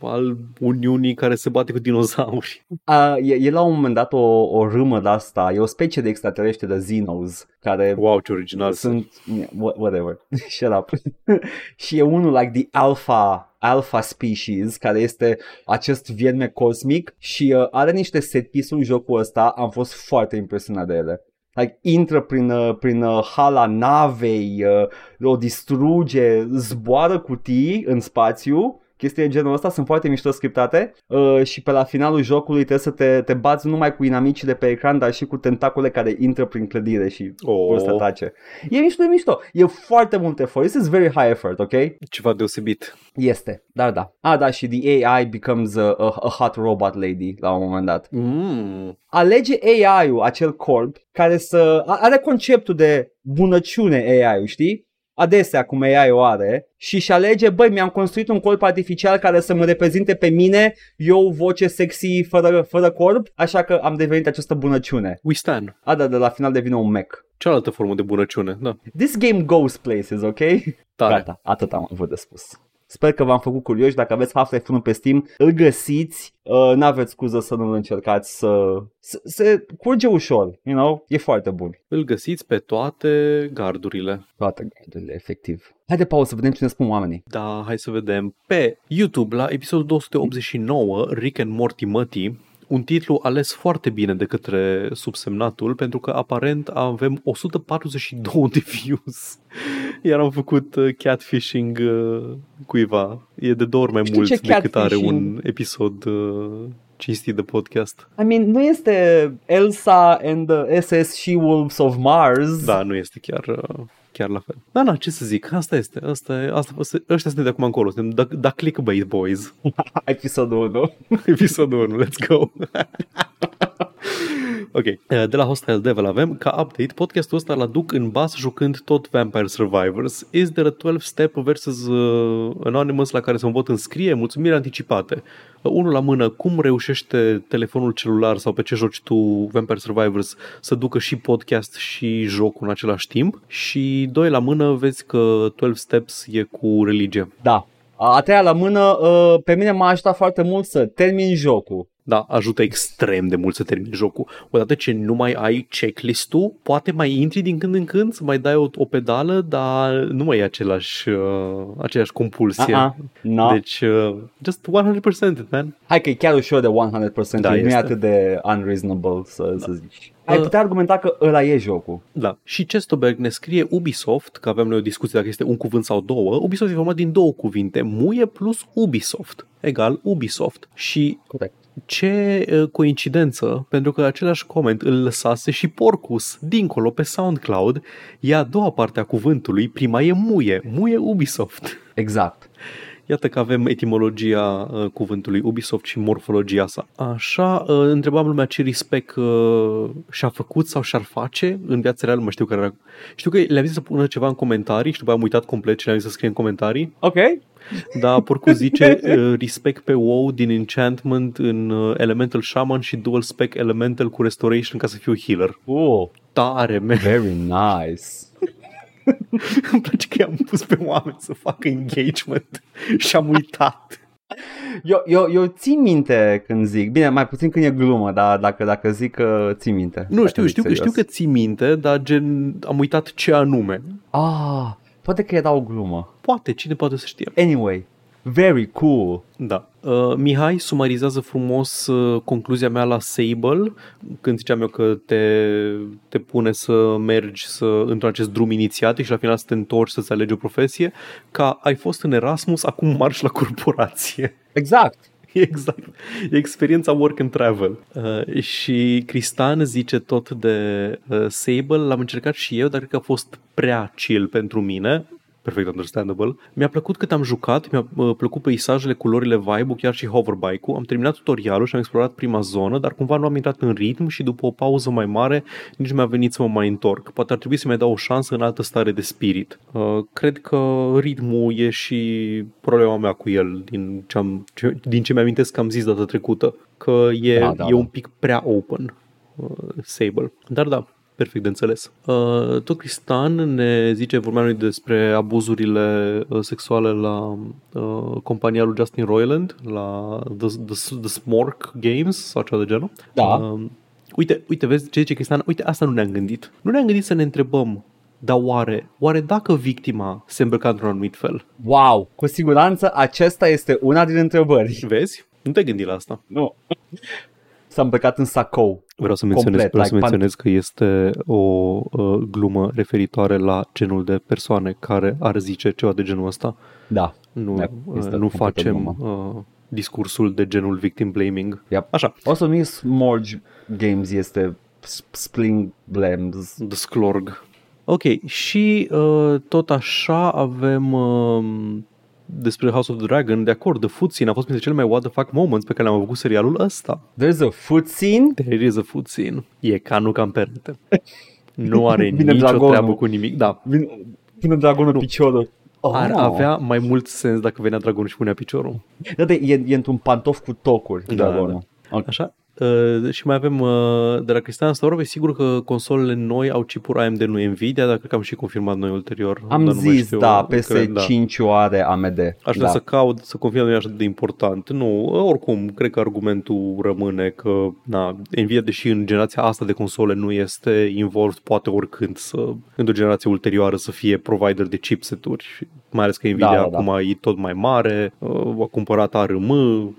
al Uniunii care se bate cu dinozauri? Uh, e, e la un moment dat o, o râmă de asta, e o specie de extraterestri de Xenos care Wow, ce original. sunt yeah, wha- whatever shut up și e unul like the alpha alpha species care este acest vierme cosmic și uh, are niște set piece-uri jocul ăsta am fost foarte impresionat de ele Like, intră prin, uh, prin uh, hala navei, uh, o distruge, zboară cutii în spațiu chestii de genul ăsta sunt foarte mișto scriptate uh, și pe la finalul jocului trebuie să te, te bați nu numai cu inamicii de pe ecran, dar și cu tentacule care intră prin clădire și Oh. vor să atace. E mișto, e mișto. E foarte mult efort. This is very high effort, ok? Ceva deosebit. Este, dar da. Ah, da, și the AI becomes a, a, a hot robot lady la un moment dat. Mm. Alege AI-ul, acel corp, care să... a- Are conceptul de bunăciune AI-ul, știi? Adesea cum AI o are și și alege, băi, mi-am construit un corp artificial care să mă reprezinte pe mine, eu voce sexy fără, fără corp, așa că am devenit această bunăciune. We stand. A, da, de la final devine un mech. Cealaltă formă de bunăciune, da. This game goes places, ok? Tare. Gata, atât am avut de spus. Sper că v-am făcut curioși, dacă aveți Half-Life 1 pe Steam, îl găsiți, uh, n-aveți scuză să nu-l încercați, să, să, se curge ușor, you know, e foarte bun. Îl găsiți pe toate gardurile. Toate gardurile, efectiv. Haide, Paul, să vedem ce ne spun oamenii. Da, hai să vedem. Pe YouTube, la episodul 289, Rick and Morty Mătii, un titlu ales foarte bine de către subsemnatul, pentru că aparent avem 142 de views. Iar am făcut uh, catfishing uh, cuiva. E de două ori mai Știu mult ce decât are catfishing? un episod uh, cinstit de podcast. I mean, nu este Elsa and the SS She-Wolves of Mars. Da, nu este chiar, uh, chiar la fel. Da, na, ce să zic, asta este. Asta, e- asta, ăștia sunt de acum încolo. Suntem da, da clickbait, boys. Episodul 1. Episodul 1, let's go! ok, uh, de la Hostile Devil avem ca update podcastul ăsta îl aduc în bas jucând tot Vampire Survivors. Is there a 12 step versus uh, Anonymous la care să mă pot înscrie? Mulțumiri anticipate. Uh, unul la mână, cum reușește telefonul celular sau pe ce joci tu Vampire Survivors să ducă și podcast și jocul în același timp? Și doi la mână, vezi că 12 steps e cu religie. Da. A treia la mână, uh, pe mine m-a ajutat foarte mult să termin jocul. Da, ajută extrem de mult să termini jocul. Odată ce nu mai ai checklist-ul, poate mai intri din când în când să mai dai o, o pedală, dar nu mai e același, uh, aceeași compulsie. Uh-uh. No. Deci, uh, just 100% it, man. Hai că e chiar ușor de 100%, Da, nu e este. atât de unreasonable să, să zici. Ai putea argumenta că ăla e jocul. Da. Și Chestoberg ne scrie Ubisoft, că avem noi o discuție dacă este un cuvânt sau două. Ubisoft e format din două cuvinte, muie plus Ubisoft, egal Ubisoft. Și Corect. Ce uh, coincidență, pentru că același coment îl lăsase și Porcus, dincolo pe SoundCloud, e a doua parte a cuvântului, prima e muie, muie Ubisoft. Exact. Iată că avem etimologia uh, cuvântului Ubisoft și morfologia sa. Așa, uh, întrebam lumea ce respect uh, și-a făcut sau și-ar face în viața reală, mă știu care era. Știu că le-am zis să pună ceva în comentarii și după aia am uitat complet ce le-am zis să scrie în comentarii. Ok. Da, Porcu zice uh, respect pe WoW din Enchantment în uh, Elemental Shaman și Dual Spec Elemental cu Restoration ca să fiu healer. Uh, Tare, man. very nice. Îmi place că i-am pus pe oameni să facă engagement și am uitat. Eu, eu, eu țin minte când zic, bine, mai puțin când e glumă, dar dacă, dacă zic că țin minte. Nu, Dacă știu, zic știu, că, serios. știu că ții minte, dar gen am uitat ce anume. Ah, poate că era o glumă. Poate, cine poate să știe. Anyway, very cool. Da. Uh, Mihai sumarizează frumos uh, concluzia mea la Sable, când ziceam eu că te, te pune să mergi să, într acest drum inițiatic și la final să te întorci să-ți alegi o profesie, ca ai fost în Erasmus, acum marși la corporație. Exact. Exact. E experiența work and travel. Uh, și Cristan zice tot de uh, Sable, l-am încercat și eu, dar cred că a fost prea chill pentru mine. Perfect understandable. Mi-a plăcut cât am jucat, mi-a uh, plăcut peisajele, culorile, vibe-ul, chiar și hoverbike-ul. Am terminat tutorialul și am explorat prima zonă, dar cumva nu am intrat în ritm și după o pauză mai mare nici nu mi-a venit să mă mai întorc. Poate ar trebui să-mi dau o șansă în altă stare de spirit. Uh, cred că ritmul e și problema mea cu el, din ce, am, ce, din ce mi-amintesc că am zis data trecută, că e, Da, da, e da. un pic prea open uh, Sable. Dar da, perfect de înțeles. Uh, tot Cristan ne zice, vorbeam noi despre abuzurile uh, sexuale la uh, compania lui Justin Roiland, la The, The, The Smork Games sau ceva de genul. Da. Uh, uite, uite, vezi ce zice Cristan? Uite, asta nu ne-am gândit. Nu ne-am gândit să ne întrebăm dar oare, oare dacă victima se îmbrăca într-un anumit fel? Wow, cu siguranță acesta este una din întrebări. Vezi? Nu te gândi la asta. Nu. S-a îmbrăcat în sacou. Vreau să menționez, Complet, vreau like să menționez că este o uh, glumă referitoare la genul de persoane care ar zice ceva de genul ăsta. Da. Nu, Da, uh, este nu completă facem uh, discursul de genul victim blaming. Yep. Așa, O să nu Smorge Games, este S- Spling Blams. The Sklorg. Ok, și uh, tot așa avem uh, despre House of the Dragon, de acord, The Food Scene a fost printre cele mai what the fuck moments pe care le-am avut cu serialul ăsta. There's a foot scene? There is a food scene. E ca nu cam perete. Nu are Vine nicio dragonul. treabă cu nimic. Da, Vine, pune dragonul piciorul. Oh. ar avea mai mult sens dacă venea dragonul și punea piciorul. Da, de, e, e într-un pantof cu tocuri, Da, dragonul. Ok. Așa? Uh, și mai avem uh, de la Cristian Stavrov, e sigur că consolele noi au chipuri AMD, nu Nvidia, dar cred că am și confirmat noi ulterior. Am dar nu mai zis, știu, da, cred, da. PS5 o are AMD. Aș vrea da. să caut, să confirm nu e așa de important. Nu, oricum, cred că argumentul rămâne că na, Nvidia, deși în generația asta de console nu este involved, poate oricând să, într-o generație ulterioară să fie provider de chipseturi. Și Mai ales că Nvidia Da, da, da. acum e tot mai mare, uh, a cumpărat ARM.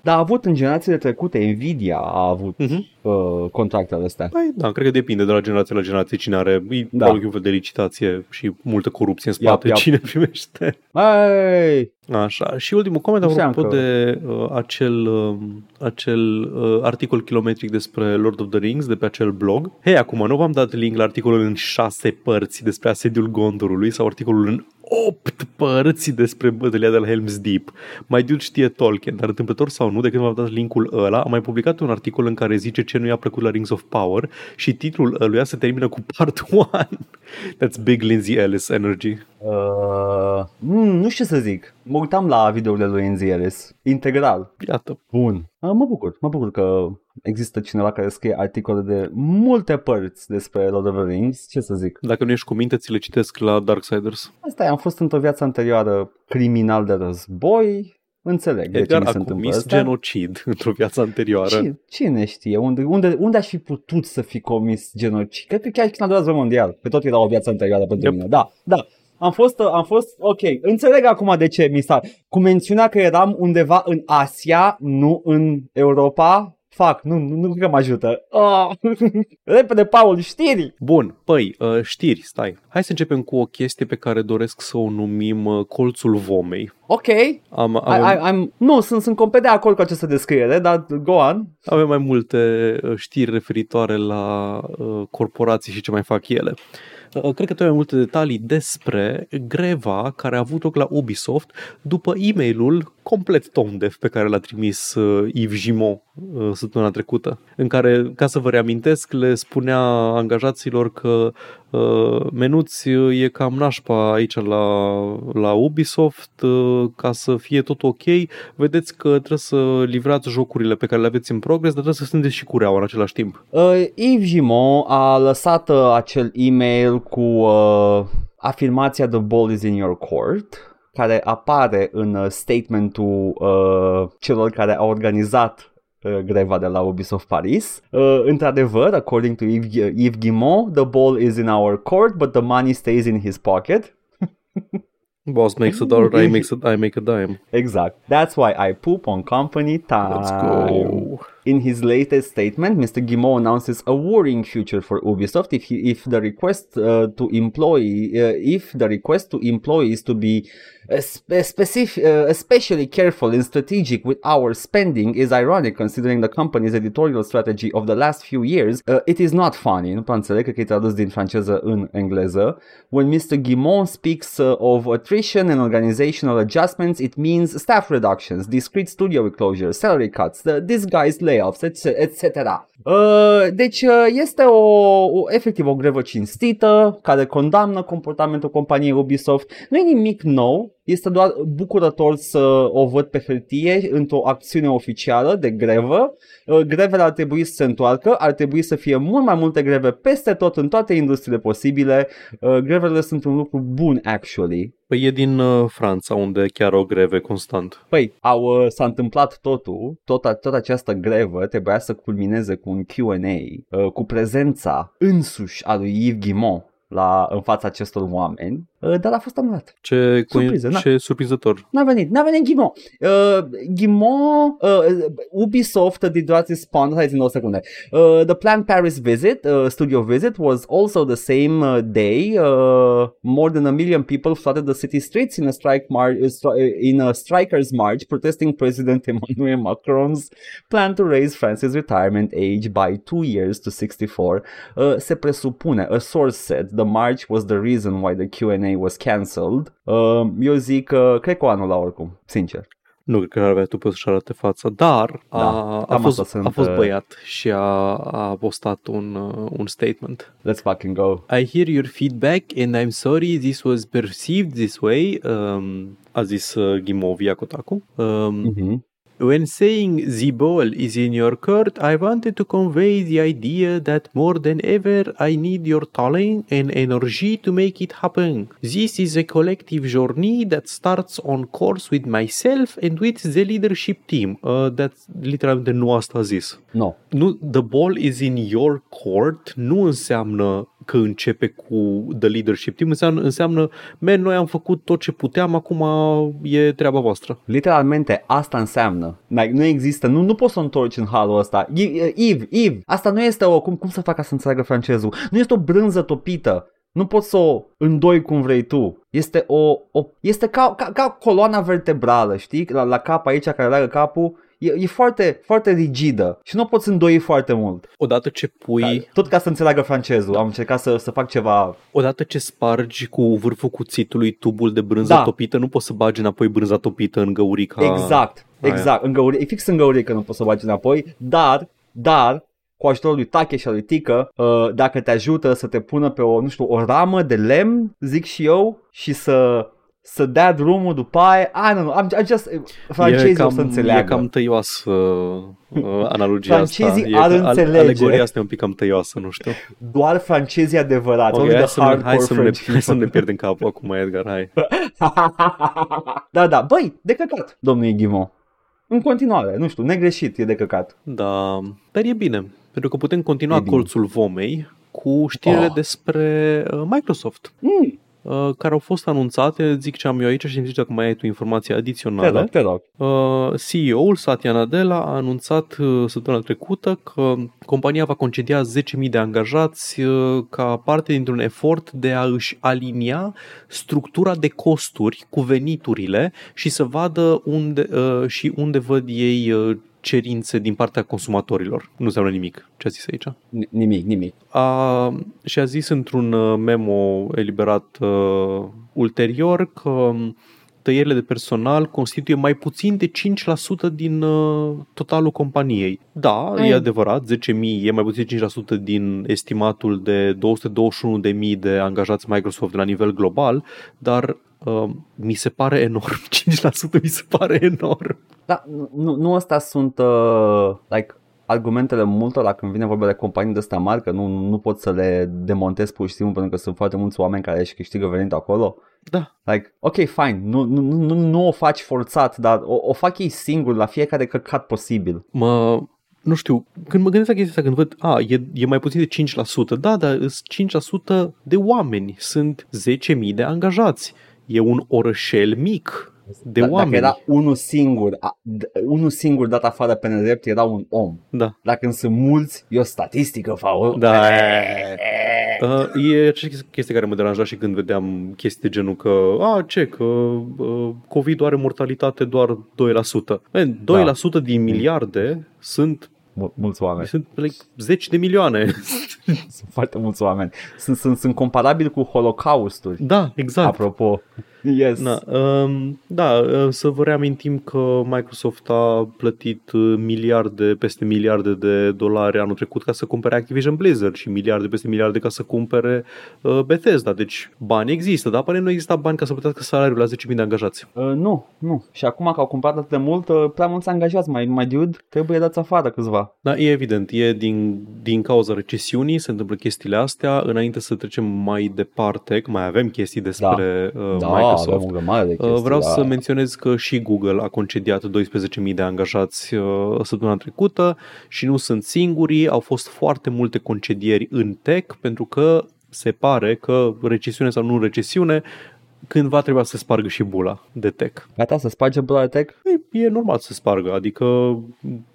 Dar a avut în generațiile trecute, Nvidia a avut Mhm. uh, contractele astea. Păi, da, cred că depinde de la generație la generație cine are, e Da. da. un fel de licitație și multă corupție în Iap, spate, iap. cine primește. Hey! Așa, și ultimul coment Nu știam apropo că- de uh, acel, uh, acel uh, articol kilometric despre Lord of the Rings de pe acel blog. Hei, acum nu v-am dat link la articolul în șase părți despre asediul Gondorului sau articolul în opt părți despre bătălia de la Helm's Deep. Mai dude știe Tolkien, dar întâmplător sau nu, de când v-am dat linkul ăla, am mai publicat un articol în care zice ce nu i-a plăcut la Rings of Power și titlul ăluia se termină cu part 1. That's big Lindsay Ellis energy. Uh, mm, nu știu ce să zic. Mă uitam la videourile lui Enzi Ellis. Integral. Iată. Bun. Uh, mă bucur. Mă bucur că există cineva care scrie articole de multe părți despre Lord of the Rings. Ce să zic? Dacă nu ești cu minte, ți le citesc la Darksiders. Asta e, am fost într-o viață anterioară criminal de război. Înțeleg de ce Edgar mi se a întâmplă comis asta. genocid într-o viață anterioară. Cine, cine știe? Unde, unde, unde aș fi putut să fi comis genocid? Cred că chiar și în al doilea război mondial. Că tot era o viață anterioară pentru Yep. mine. Da, da. Am fost, am fost, ok, înțeleg acum de ce mi s-a... Cu mențiunea că eram undeva în Asia, nu în Europa. Fac, nu, nu, nu cred că mă ajută. Oh. Repede, Paul, știri! Bun, păi, uh, știri, stai. Hai să începem cu o chestie pe care doresc să o numim uh, colțul vomei. Ok, Am, I, avem, I, I'm, nu, sunt, sunt complet de acord cu această descriere, dar go on. avem mai multe uh, știri referitoare la uh, corporații și ce mai fac ele. Uh, Cred că tu ai mai multe detalii despre greva care a avut loc la Ubisoft după e-mailul complet tone-deaf pe care l-a trimis uh, Yves Gimont uh, săptămâna trecută, în care, ca să vă reamintesc, le spunea angajaților că uh, menuți uh, e cam nașpa aici la, la Ubisoft, uh, ca să fie tot ok, vedeți că trebuie să livrați jocurile pe care le aveți în progres, dar trebuie să stândeți și cureaua în același timp. Uh, Yves Gimont a lăsat uh, acel e-mail cu uh, afirmația The ball is in your court care apare în uh, statementul uh, celor care au organizat uh, greva de la Ubisoft Paris. Uh, într-adevăr, according to Yves, Yves Guillemot, the ball is in our court, but the money stays in his pocket. Boss makes a dollar, I, makes a, I make a dime. Exact. That's why I poop on company time. Let's go. In his latest statement, Mr. Guillemot announces a worrying future for Ubisoft if he, if the request uh, to employ uh, if the request to employees to be uh, spe- specific, uh, especially careful and strategic with our spending is ironic considering the company's editorial strategy of the last few years. Uh, it is not funny. Nu prea înțeleg, că e tradus din franceză în engleză. When Mr. Guillemot speaks uh, of attrition and organizational adjustments, it means staff reductions, discrete studio closures, salary cuts, the disguised layoffs, etc. etc. Uh, deci uh, este o, o, efectiv o grevă cinstită care condamnă comportamentul companiei Ubisoft. Nu e nimic nou, este doar bucurător să o văd pe hârtie într-o acțiune oficială de grevă. Uh, grevele ar trebui să se întoarcă, ar trebui să fie mult mai multe greve peste tot în toate industriile posibile. Uh, grevele sunt un lucru bun, actually. Păi e din uh, Franța, unde chiar o greve constant. Păi, au, uh, s-a întâmplat totul, tot, a- tot această grevă trebuia să culmineze cu un Q&A, uh, cu prezența însuși a lui Yves Guillemot la, în fața acestor oameni uh, dar a fost anulat. Ce, Surpriză, na. ce surprinzător. N-a venit, n-a venit Ghimo. Uh, Ghimo, uh, Ubisoft did not respond, hai țin o secunde. Uh, the planned Paris visit, uh, studio visit, was also the same uh, day. Uh, more than a million people flooded the city streets in a strike mar- uh, stri- in a strikers march protesting President Emmanuel Macron's plan to raise France's retirement age by two years to 64. Uh, se presupune, a source said, the march was the reason why the Q&A was cancelled. Uh, eu zic, uh, cred că o anul oricum, sincer. Nu cred că ar avea tu pe să-și arate fața, dar a, Da, a, cam fost, asta sunt, a fost uh, băiat și a, a postat un, uh, un statement. Let's fucking go. I hear your feedback and I'm sorry this was perceived this way, um, a zis uh, Gimovia Kotaku. Um, Mhm. When saying the ball is in your court, I wanted to convey the idea that more than ever I need your talent and energy to make it happen. This is a collective journey that starts on course with myself and with the leadership team. Uh, that's literalmente nu asta zis. No. Nu, the ball is in your court nu înseamnă că începe cu the leadership team, înseamnă, înseamnă man, noi am făcut tot ce puteam, acum e treaba voastră. Literalmente asta înseamnă. Like, nu există, nu, nu poți să o întorci în halul ăsta. I- Eve, Eve, asta nu este o, cum, cum să fac ca să înțeleagă francezul? Nu este o brânză topită. Nu poți să o îndoi cum vrei tu. Este o, o este ca, ca, ca coloana vertebrală, știi? La, la cap aici care leagă capul. E, e foarte, foarte rigidă și nu o poți îndoi foarte mult. Odată ce pui, Tot ca să înțeleagă francezul. Am încercat să, să fac ceva odată ce spargi cu vârful cuțitului tubul de brânză Da. topită, nu poți să bagi înapoi brânza topită în găurica. Exact, aia. exact. În găuri, e fix în găurică nu poți să o bagi înapoi, dar, dar, cu ajutorul lui Take și al lui Tică, uh, dacă te ajută să te pună pe o, nu știu, o ramă de lemn, zic și eu, și să să dea drumul după aia, I don't know, I'm, I'm just, francezii e cam, o să înțeleagă. E cam tăioasă uh, analogia asta. Francezii E ar că înțelege. Alegoria asta e un pic cam tăioasă, nu știu. Doar francezii adevărați, Ok, only hai, the să ne, hai, hardcore să nu ne, French hai să nu ne people. pierdem capul acum, Edgar, hai. da, da, băi, de căcat, domnul Ghimo. În continuare, nu știu, negreșit e de căcat. Da, dar e bine, pentru că putem continua E bine. colțul vomei cu știrile Oh. despre uh, Microsoft, Mm, uh, care au fost anunțate, zic ce am eu aici și îmi zici dacă mai ai tu informații te adiționale. rog, te rog. Uh, CEO-ul Satya Nadella a anunțat uh, săptămâna trecută că compania va concedia 10.000 de angajați uh, ca parte dintr-un efort de a își alinia structura de costuri cu veniturile și să vadă unde, uh, și unde văd ei uh, cerințe din partea consumatorilor. Nu înseamnă nimic ce a zis aici. N- Nimic, nimic. A, și a zis într-un uh, memo eliberat uh, ulterior că um, tăierile de personal constituie mai puțin de 5% din uh, totalul companiei. Da, Ai. e adevărat, 10.000 e mai puțin de 5% din estimatul de 221.000 de angajați Microsoft la nivel global, dar uh, mi se pare enorm. 5% mi se pare enorm. Da, nu- nu, nu astea sunt uh, like, argumentele multora când vine vorba de companii de astea mari, că nu, nu pot să le demontez pur și simplu pentru că sunt foarte mulți oameni care își câștigă venit acolo. Da, Like, ok, fine, nu, nu, nu, nu, nu o faci forțat, dar o, o fac ei singur la fiecare căcat posibil. mă, nu știu, când mă gândesc la chestia asta, când văd, a, e, e mai puțin de 5%, da, dar sunt 5% de oameni, sunt 10.000 de angajați, e un orășel mic de Da- oameni. Dacă era unul singur, a, d- unul singur dat afară pe nedrept, era un om. Da, Dacă sunt mulți, e o statistică, fau. da. Uh, e aceeași chestie care mă deranja și când vedeam chestii de genul că, a, ce, că uh, COVID are mortalitate doar 2%. Man, 2% da. din miliarde sunt, Mul- Mulți oameni. sunt like, zeci de milioane. Sunt foarte mulți oameni. Sunt, sunt, sunt comparabili cu holocausturi. da, exact. Apropo. Yes. Da, um, da, uh, să vă reamintim că Microsoft a plătit uh, miliarde, peste miliarde de dolari anul trecut ca să cumpere Activision Blizzard și miliarde peste miliarde ca să cumpere uh, Bethesda. Deci bani există, dar pare nu există bani ca să plătească salariul la 10.000 de angajați. Uh, nu, nu. Și acum că au cumpărat atât de mult, uh, prea mulți angajați, mai, mai dude, trebuie dați afară câțiva. Da, e evident, e din, din cauza recesiunii, se întâmplă chestiile astea. Înainte să trecem mai departe, că mai avem chestii despre uh, Da, Microsoft. Avem o grămadă de Uh, chestii. Vreau da. să menționez că și Google a concediat 12.000 de angajați uh, săptămâna trecută și nu sunt singurii, au fost foarte multe concedieri în tech pentru că se pare că recesiune sau nu recesiune, cândva trebuia să spargă și bula de tech. Gata să sparge bula de tech? E, e normal să spargă, adică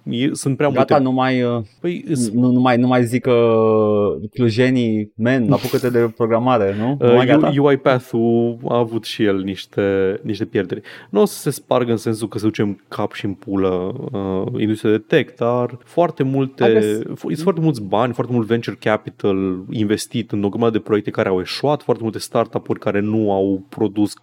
e, sunt prea Gata, multe... nu mai, uh, Păi, nu, nu, mai, nu mai zic că clujenii, men, apucă-te de programare, nu? Nu mai gata? Uh, UiPath-ul a avut și el niște, niște pierderi. Nu o să se spargă în sensul că să ducem cap și în pulă uh, industria de tech, dar foarte multe, Hai că- f- sunt foarte mulți bani, foarte mult venture capital investit în o grămadă de proiecte care au eșuat, foarte multe startup-uri care nu au produs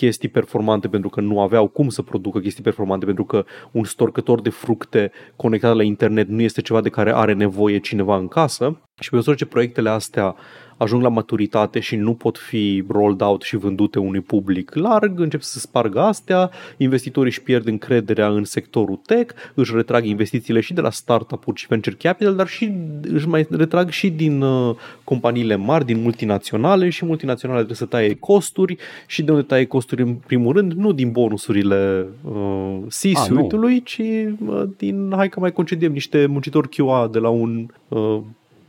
chestii performante pentru că nu aveau cum să producă chestii performante pentru că un storcător de fructe conectat la internet nu este ceva de care are nevoie cineva în casă. Și pe măsură ce proiectele astea ajung la maturitate și nu pot fi rolled out și vândute unui public larg, încep să se spargă astea, investitorii își pierd încrederea în sectorul tech, își retrag investițiile și de la startup-uri și venture capital, dar și își mai retrag și din uh, companiile mari, din multinaționale și multinaționale trebuie să taie costuri și de unde taie costuri? În primul rând, nu din bonusurile uh, C-suite-ului, ci uh, din hai că mai concediem niște muncitori QA de la un uh,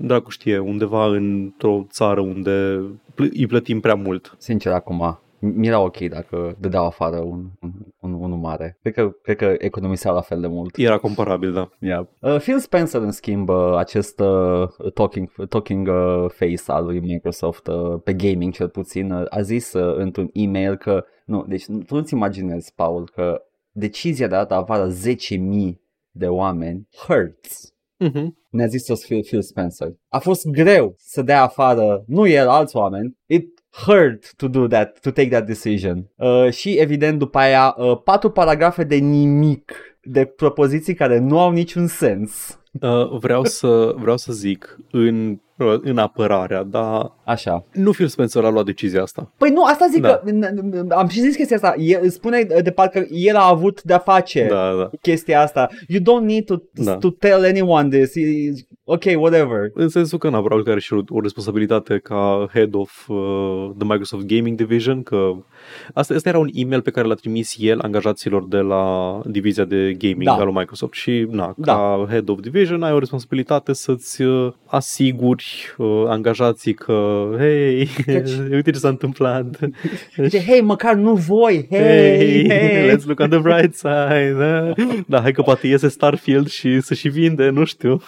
dracu știe, undeva într-o țară unde pl- îi plătim prea mult. Sincer, acum, mi era ok dacă dădeau afară un, un, un, unul mare. Cred că, cred că economiseau la fel de mult. Era comparabil, da. Yeah. Uh, Phil Spencer, în schimb, uh, acest uh, talking, talking uh, face al lui Microsoft uh, pe gaming cel puțin, uh, a zis uh, într-un e-mail că, nu, deci tu nu-ți imaginezi, Paul, că decizia de a da afară 10.000 de oameni hurts. Uh-huh. Ne-a zis Phil, Phil Spencer. A fost greu să dea afară, nu el, alți oameni. It hurt to do that, to take that decision. Uh, și evident după aia uh, patru paragrafe de nimic, de propoziții care nu au niciun sens. Uh, vreau, să, vreau să zic în, în apărarea, dar Așa. nu Phil Spencer a luat decizia asta. Păi nu, asta zic Da. că n- n- am și zis chestia asta. El spune de parcă el a avut de-a face Da, da. cu chestia asta. You don't need to, Da. to tell anyone this. It's- Ok, whatever. În sensul că, na, probabil că are și o, o responsabilitate ca head of uh, the Microsoft Gaming Division, că asta, asta era un e-mail pe care l-a trimis el angajaților de la divizia de gaming Da. da. al lui Microsoft și, na, Da. ca head of division ai o responsabilitate să-ți uh, asiguri uh, angajații că, hei, Deci- uite ce s-a întâmplat. Zice, hei, măcar nu voi, hei, Hey, hei. let's look on the bright side. Da, da hai că poate iese Starfield și să și vinde, nu știu.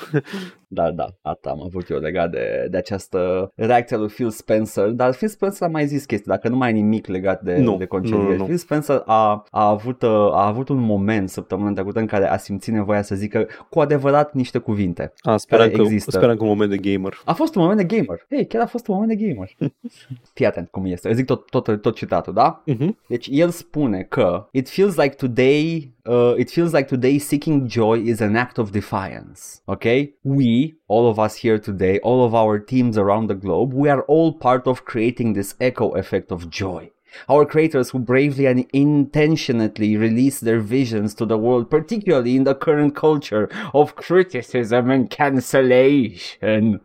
Da, da, asta am avut eu legat de, de această reacție a lui Phil Spencer, dar Phil Spencer a mai zis chestii, dacă nu mai ai nimic legat de, Nu, de concedieri. nu, nu, nu. Phil Spencer a, a, avut, uh, a avut un moment săptămâna trecută în care a simțit nevoia să zică cu adevărat niște cuvinte. A, speram, Care că, există. speram că un moment de gamer. A fost un moment de gamer. Hei, chiar a fost un moment de gamer. Fii atent cum este. Eu zic tot, tot, tot citatul, da? Uh-huh. Deci el spune că it feels like today uh, it feels like today seeking joy is an act of defiance. Okay? We, all of us here today, all of our teams around the globe, we are all part of creating this echo effect of joy. Our creators who bravely and intentionally release their visions to the world, particularly in the current culture of criticism and cancellation.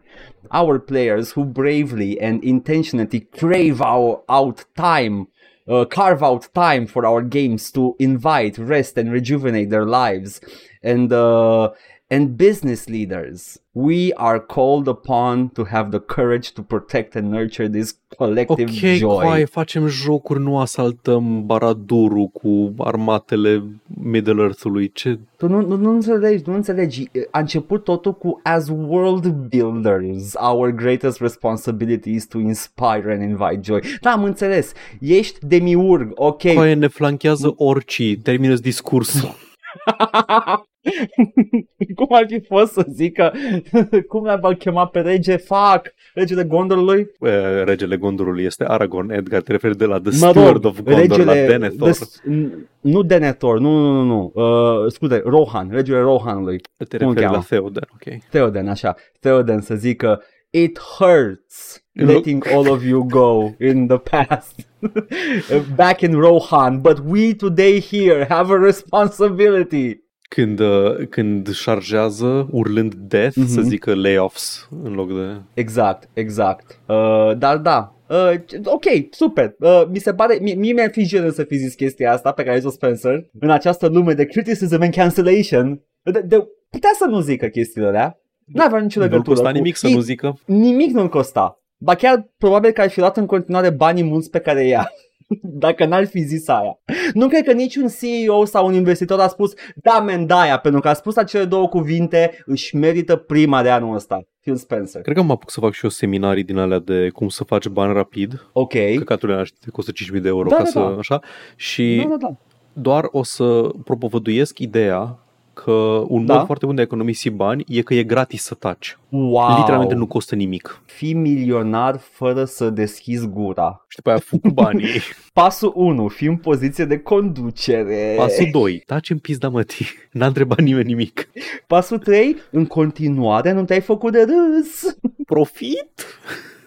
Our players who bravely and intentionally crave our out time uh, carve out time for our games to invite, rest, and rejuvenate their lives. And uh, and business leaders, we are called upon to have the courage to protect and nurture this collective Ok, joy. coai, facem jocuri, nu asaltăm Baraduru cu armatele Middle Earth-ului. Ce... Tu nu, nu, nu înțelegi, nu înțelegi. A început totul cu as world builders, our greatest responsibility is to inspire and invite joy. Da, am înțeles. Ești demiurg, ok. Coaie, ne flanchează orcii, termină discursul. cum ar fi fost să zică cum l-a chemat pe rege? Fuck! Regele Gondorului? Uh, Regele Gondorului este Aragorn, Edgar, te referi de la The Mă Steward rog, of Gondor, la Denethor. des- n- nu Denethor, nu, nu, nu, nu. Uh, scuze, Rohan, regele Rohanului. Te cum îl referi la cheamă? Theoden, ok. Theoden, așa. Theoden să zică It hurts În loc- letting all of you go in the past. Back in Rohan, but we today here have a responsibility. Când, uh, când șargează, urlând death, Mhm. să zică layoffs în loc de... Exact, exact. Uh, dar da, Uh, ok, super. Uh, mi se pare, mie, mie mi-ar fi jenă să fi zis chestia asta pe care a zis-o Spencer în această lume de criticism and cancellation. De, de, putea să nu zică chestiile alea. N-avea nicio Nu legătură costa cu... nimic să Ei, nu zică. Nimic nu-l costa. Ba chiar probabil că ar fi luat în continuare banii mulți pe care ia. Dacă n-ar fi zis aia. Nu cred că niciun CEO sau un investitor a spus Da, men, da, aia, pentru că a spus acele două cuvinte Își merită prima de anul ăsta Phil Spencer Cred că mă apuc să fac și eu seminarii din alea de cum să faci bani rapid. Ok Căcaturile alea știi, costă 5.000 de euro Da, ca da, să, da. așa. Și da, da, da. doar o să propovăduiesc ideea că un Da. mod foarte bun de a economisi bani e că e gratis să taci. Wow Literalmente nu costă nimic. Fi milionar fără să deschizi gura Și după aia fug cu banii. Pasul 1 Fi în poziție de conducere Pasul 2. Taci în pizda mătii. N-a întrebat nimeni nimic. Pasul 3 În continuare nu te-ai făcut de râs Profit?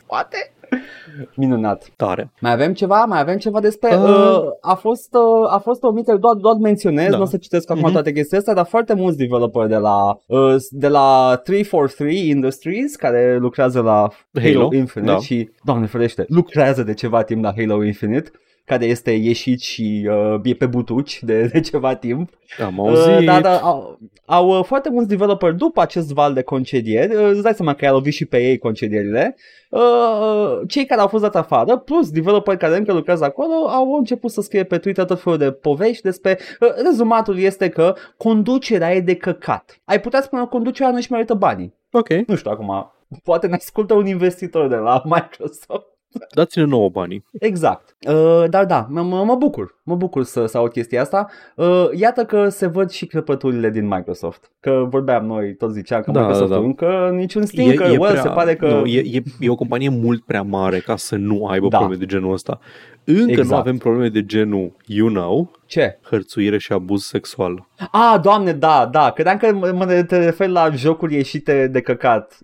Poate Minunat Tare. Mai avem ceva? Mai avem ceva despre... Uh. Uh, a, fost, uh, a fost o mică, doar, doar menționez, Da. nu o să citesc acum Mhm. toate chestiile astea, dar foarte mulți developeri de la, uh, de la 343 Industries, care lucrează la Halo, Halo, Infinite da. și, doamne ferește, lucrează de ceva timp la Halo Infinite, care este ieșit și uh, e pe butuci de, de ceva timp. Am auzit. Uh, da, da, au, au uh, foarte mulți developeri după acest val de concedieri, uh, îți dai seama că i-au lovit și pe ei concedierile, uh, cei care au fost dat afară, plus developeri care încă lucrează acolo, au început să scrie pe Twitter tot felul de povești despre, uh, rezumatul este că conducerea e de căcat. Ai putea spune că conducerea nu-și merită banii. Ok. Nu știu acum, poate ne ascultă un investitor de la Microsoft. Dați-ne nouă banii. Exact. Uh, dar da, mă, mă, mă bucur. Mă bucur să, să aud chestia asta. Uh, iată că se văd și crăpăturile din Microsoft. Că vorbeam noi, tot ziceam că Da, Microsoft da, da. încă niciun stinker. well, se pare că... nu, e, e, e o companie mult prea mare ca să nu aibă Da. probleme de genul ăsta. Încă Exact. nu avem probleme de genul, you know, Ce? hărțuire și abuz sexual. Ah, doamne, da, da. Credeam că mă, mă te referi la jocuri ieșite de căcat.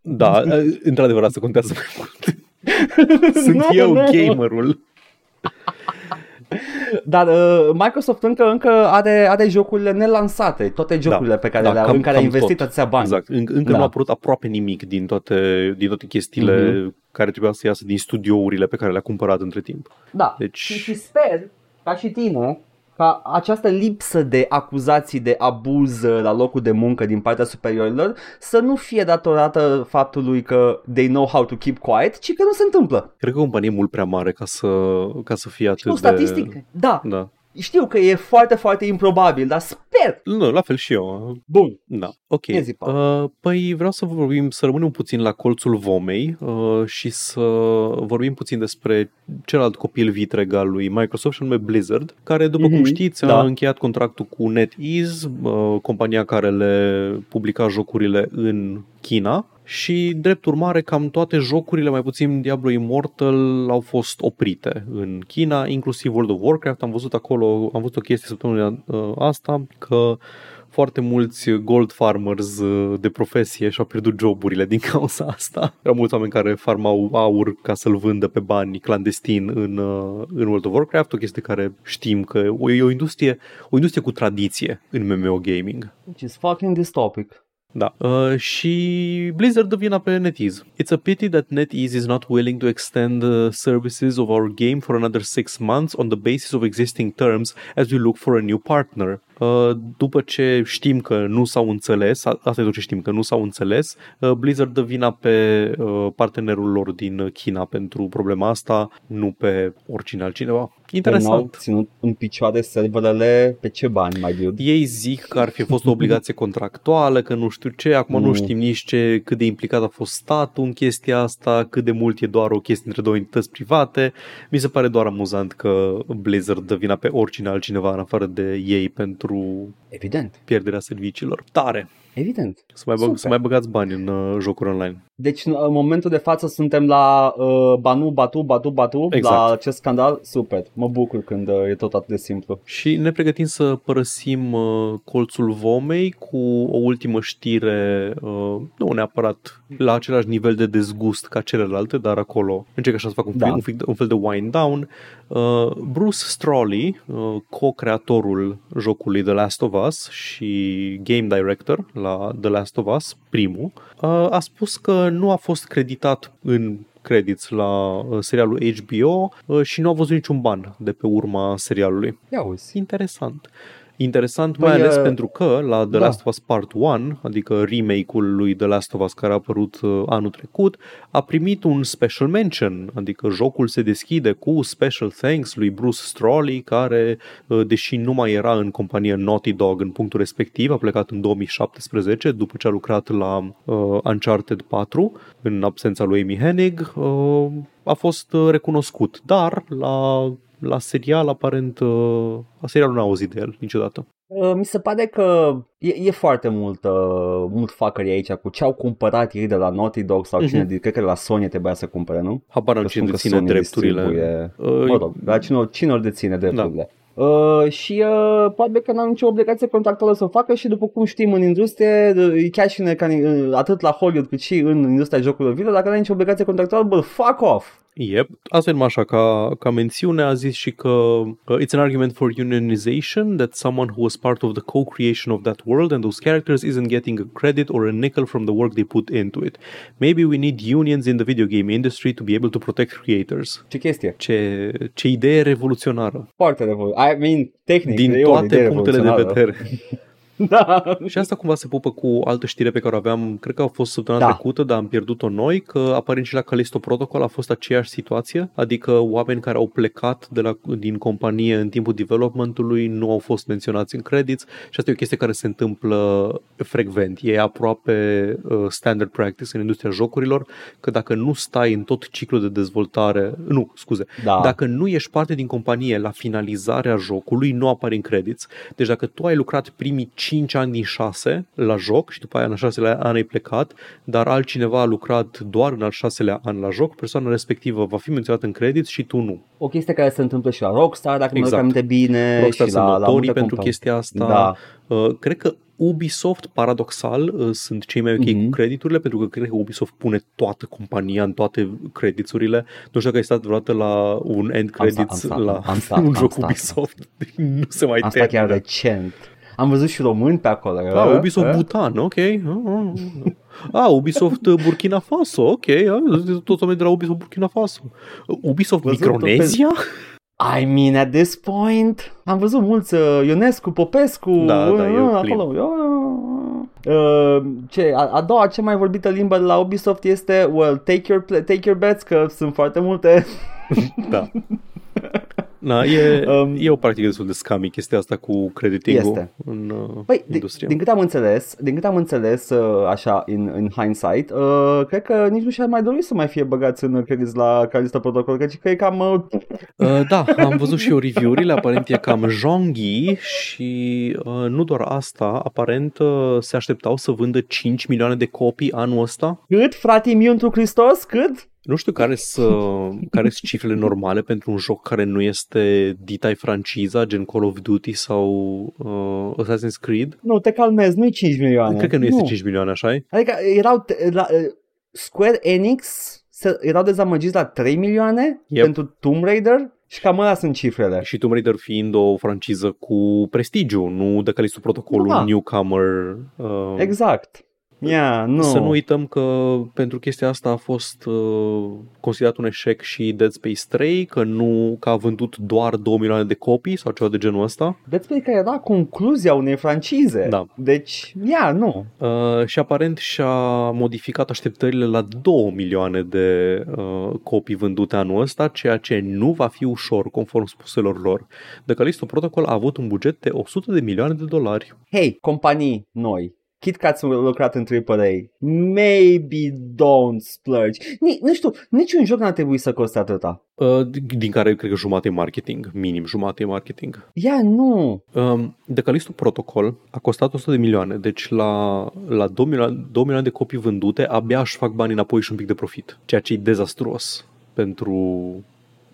Da, într-adevăr asta contează mai mult. Sunt Nu, eu nu. gamerul. Dar uh, Microsoft încă, încă are, are jocurile nelansate. Toate jocurile pe care da, le-au, cam- în care a cam investit tot. atâția bani. Exact. Încă, încă Da. nu a apărut aproape nimic din toate, din toate chestiile Mhm. care trebuia să iasă din studiourile pe care le-a cumpărat între timp. Da. Deci- Și, și sper, ca și tine, ca această lipsă de acuzații de abuz uh, la locul de muncă din partea superiorilor să nu fie datorată faptului că they know how to keep quiet, ci că nu se întâmplă. Cred că o companie e mult prea mare ca să, ca să fie atât Nu, statistic, de... da, Da. Știu că e foarte, foarte improbabil, dar sper. Nu, la fel și eu. Bun. Da, ok. Ia zi, Paul. Uh, păi vreau să vorbim, să rămânem puțin la colțul vomei uh, și să vorbim puțin despre celălalt copil vitreg al lui Microsoft și anume Blizzard, care, după cum Mhm, știți, da. a încheiat contractul cu NetEase, uh, compania care le publica jocurile în China și, drept urmare, cam toate jocurile, mai puțin Diablo Immortal, au fost oprite în China, inclusiv World of Warcraft. Am văzut acolo, am văzut o chestie săptămâna uh, asta, că foarte mulți gold farmers uh, de profesie și-au pierdut joburile din cauza asta. Erau mulți oameni care farmau aur ca să-l vândă pe bani clandestin în, uh, în World of Warcraft, o chestie care știm că o- e o industrie, o industrie cu tradiție în MMO gaming. Which is fucking dystopic. Da. Uh, și Blizzard dă vina pe NetEase. It's a pity that NetEase is not willing to extend the services of our game for another six months on the basis of existing terms as we look for a new partner. Uh, după ce știm că nu s-au înțeles, a- asta e tot ce știm, că nu s-au înțeles, uh, Blizzard dă vina pe uh, partenerul lor din China pentru problema asta, nu pe oricine altcineva. N-au Interesant. ținut în picioare serverele pe ce bani, mai dude? Ei zic că ar fi fost o obligație contractuală, că nu știu ce, acum nu Mm. știm nici ce, cât de implicat a fost statul în chestia asta, cât de mult e doar o chestie între două entități private. Mi se pare doar amuzant că Blizzard dă vina pe oricine altcineva în afară de ei pentru Evident, pierderea serviciilor. Tare! Evident. Să mai, băg, Super. să mai băgați bani în uh, jocuri online. Deci în în momentul de față suntem la uh, banu, batu, batu, batu, Exact. la acest scandal. Super, mă bucur când uh, e tot atât de simplu. Și ne pregătim să părăsim uh, colțul vomei cu o ultimă știre, uh, nu neapărat la același nivel de dezgust ca celelalte, dar acolo încerc așa să fac un, Da. da. un, fic- un fel de wind down. Uh, Bruce Straley, uh, co-creatorul jocului The Last of Us și game director la The Last of Us, primul, uh, a spus că nu a fost creditat în credits la uh, serialul HBO uh, și nu a văzut niciun ban de pe urma serialului. Ia uzi. Interesant. Interesant mai Păi, ales uh, pentru că la The da. Last of Us Part 1, adică remake-ul lui The Last of Us care a apărut uh, anul trecut, a primit un special mention, adică jocul se deschide cu special thanks lui Bruce Straley, care, uh, deși nu mai era în compania Naughty Dog în punctul respectiv, a plecat în 2017 după ce a lucrat la uh, Uncharted 4 în absența lui Amy Hennig, uh, a fost uh, recunoscut, dar la la serial, aparent, uh, la serial nu am auzit de el niciodată. Uh, Mi se pare că e, e foarte mult, uh, mult fuckery aici cu ce au cumpărat ei de la Naughty Dog sau cine, Mhm. cred că de la Sony trebuia să cumpere, nu? Habar n-am Că cine spun că deține Sony drepturile. distribuie- Uh, Mă rog, la cine, ori- cine ori deține drepturile. Uh, și uh, probabil că n-am nicio obligație contractuală să o facă și după cum știm în industrie, uh, chiar și în, mecani- uh, atât la Hollywood cât și în industria jocurilor video, dacă n-ai nicio obligație contractuală, bă, fuck off! Yep. Asta e numai așa, ca, ca mențiune a zis și că uh, it's an argument for unionization that someone who was part of the co-creation of that world and those characters isn't getting a credit or a nickel from the work they put into it. Maybe we need unions in the video game industry to be able to protect creators. Ce chestie? Ce, ce idee revoluționară. Foarte revol- I mean, tehnic, Din e o toate idee punctele de revoluționară. vedere. da. Și asta cumva se pupă cu altă știre pe care o aveam, cred că a fost săptămâna Da. trecută, dar am pierdut-o noi, că aparent și la Callisto Protocol a fost aceeași situație, adică oameni care au plecat de la, din companie în timpul developmentului nu au fost menționați în credits și asta e o chestie care se întâmplă frecvent. E aproape uh, standard practice în industria jocurilor, că dacă nu stai în tot ciclul de dezvoltare, nu, scuze, Da. dacă nu ești parte din companie la finalizarea jocului, nu apari în credits. Deci dacă tu ai lucrat primii 5 ani din 6 la joc și după aia în al șaselea an ai plecat, dar altcineva a lucrat doar în al șaselea an la joc, persoana respectivă va fi menționată în credits și tu nu. O chestie care se întâmplă și la Rockstar, dacă Exact. mă aminte bine. Rockstar și sunt la, la notorii multe pentru companii. chestia asta. Da. Uh, cred că Ubisoft, paradoxal, uh, sunt cei mai ok Mhm. cu crediturile, pentru că cred că Ubisoft pune toată compania în toate crediturile. Nu știu dacă ai stat vreodată la un end Am stat, credits am stat, la am stat, un am joc stat. Ubisoft. nu se mai Am stat chiar termină. recent. Am văzut și români pe acolo. Da, uh, Ubisoft uh. Bhutan, ok. Ah, ah, ah. Ah, Ubisoft uh, Burkina Faso, ok. Ah, Toți oamenii de la Ubisoft Burkina Faso. Ubisoft Văzut Micronezia? I mean, at this point, am văzut mulți uh, Ionescu, Popescu, Da, uh, da, e uh, plin. acolo. Uh, uh, ce, a, a doua cea mai vorbită limbă la Ubisoft este, well, take your, pla- take your bets, că sunt foarte multe. Da. Na, e, Um, e o practică destul de scami chestia asta cu crediting-ul Este. în uh, Păi, din, industrie. din câte am înțeles, din câte am înțeles, uh, așa, in, in hindsight, uh, cred că nici nu și-ar mai dori să mai fie băgați în credit la Calista Protocol, căci că e cam... Uh, Uh, da, am văzut și eu review-urile, aparent e cam jonghi și uh, nu doar asta, aparent uh, se așteptau să vândă 5 milioane de copii anul ăsta. cât, frate miu într Hristos, cât? Nu știu care sunt care sunt cifrele normale pentru un joc care nu este dita franciza, gen Call of Duty sau uh, Assassin's Creed. Nu, te calmezi, nu-i 5 milioane. Cred că nu este 5 milioane, așa Adică erau te- la, uh, Square Enix se, erau dezamăgiți la 3 milioane Yep. pentru Tomb Raider și cam alea sunt cifrele. Și Tomb Raider fiind o franciză cu prestigiu, nu de Callisto Protocol, Da. un newcomer. Uh, Exact. Yeah, nu. Să nu uităm că pentru chestia asta a fost uh, considerat un eșec și Dead Space 3, că nu că a vândut doar 2 milioane de copii sau ceva de genul ăsta. Dead Space care era concluzia unei francize. Da. Deci, ia, nu. Uh, și aparent și-a modificat așteptările la 2 milioane de uh, copii vândute anul ăsta, ceea ce nu va fi ușor, conform spuselor lor. The Callisto Protocol a avut un buget de 100 de milioane de dolari. Hei, companii noi, chit că ați lucrat în AAA, maybe don't splurge. Ni, nu știu, niciun joc n-ar trebui să coste atâta. Uh, din care cred că jumate e marketing, minim jumate e marketing. Ia, nu. Um, The Callisto Protocol a costat 100 de milioane, deci la, la 2, milioane, 2 milioane de copii vândute, abia își fac banii înapoi și un pic de profit, ceea ce e dezastruos pentru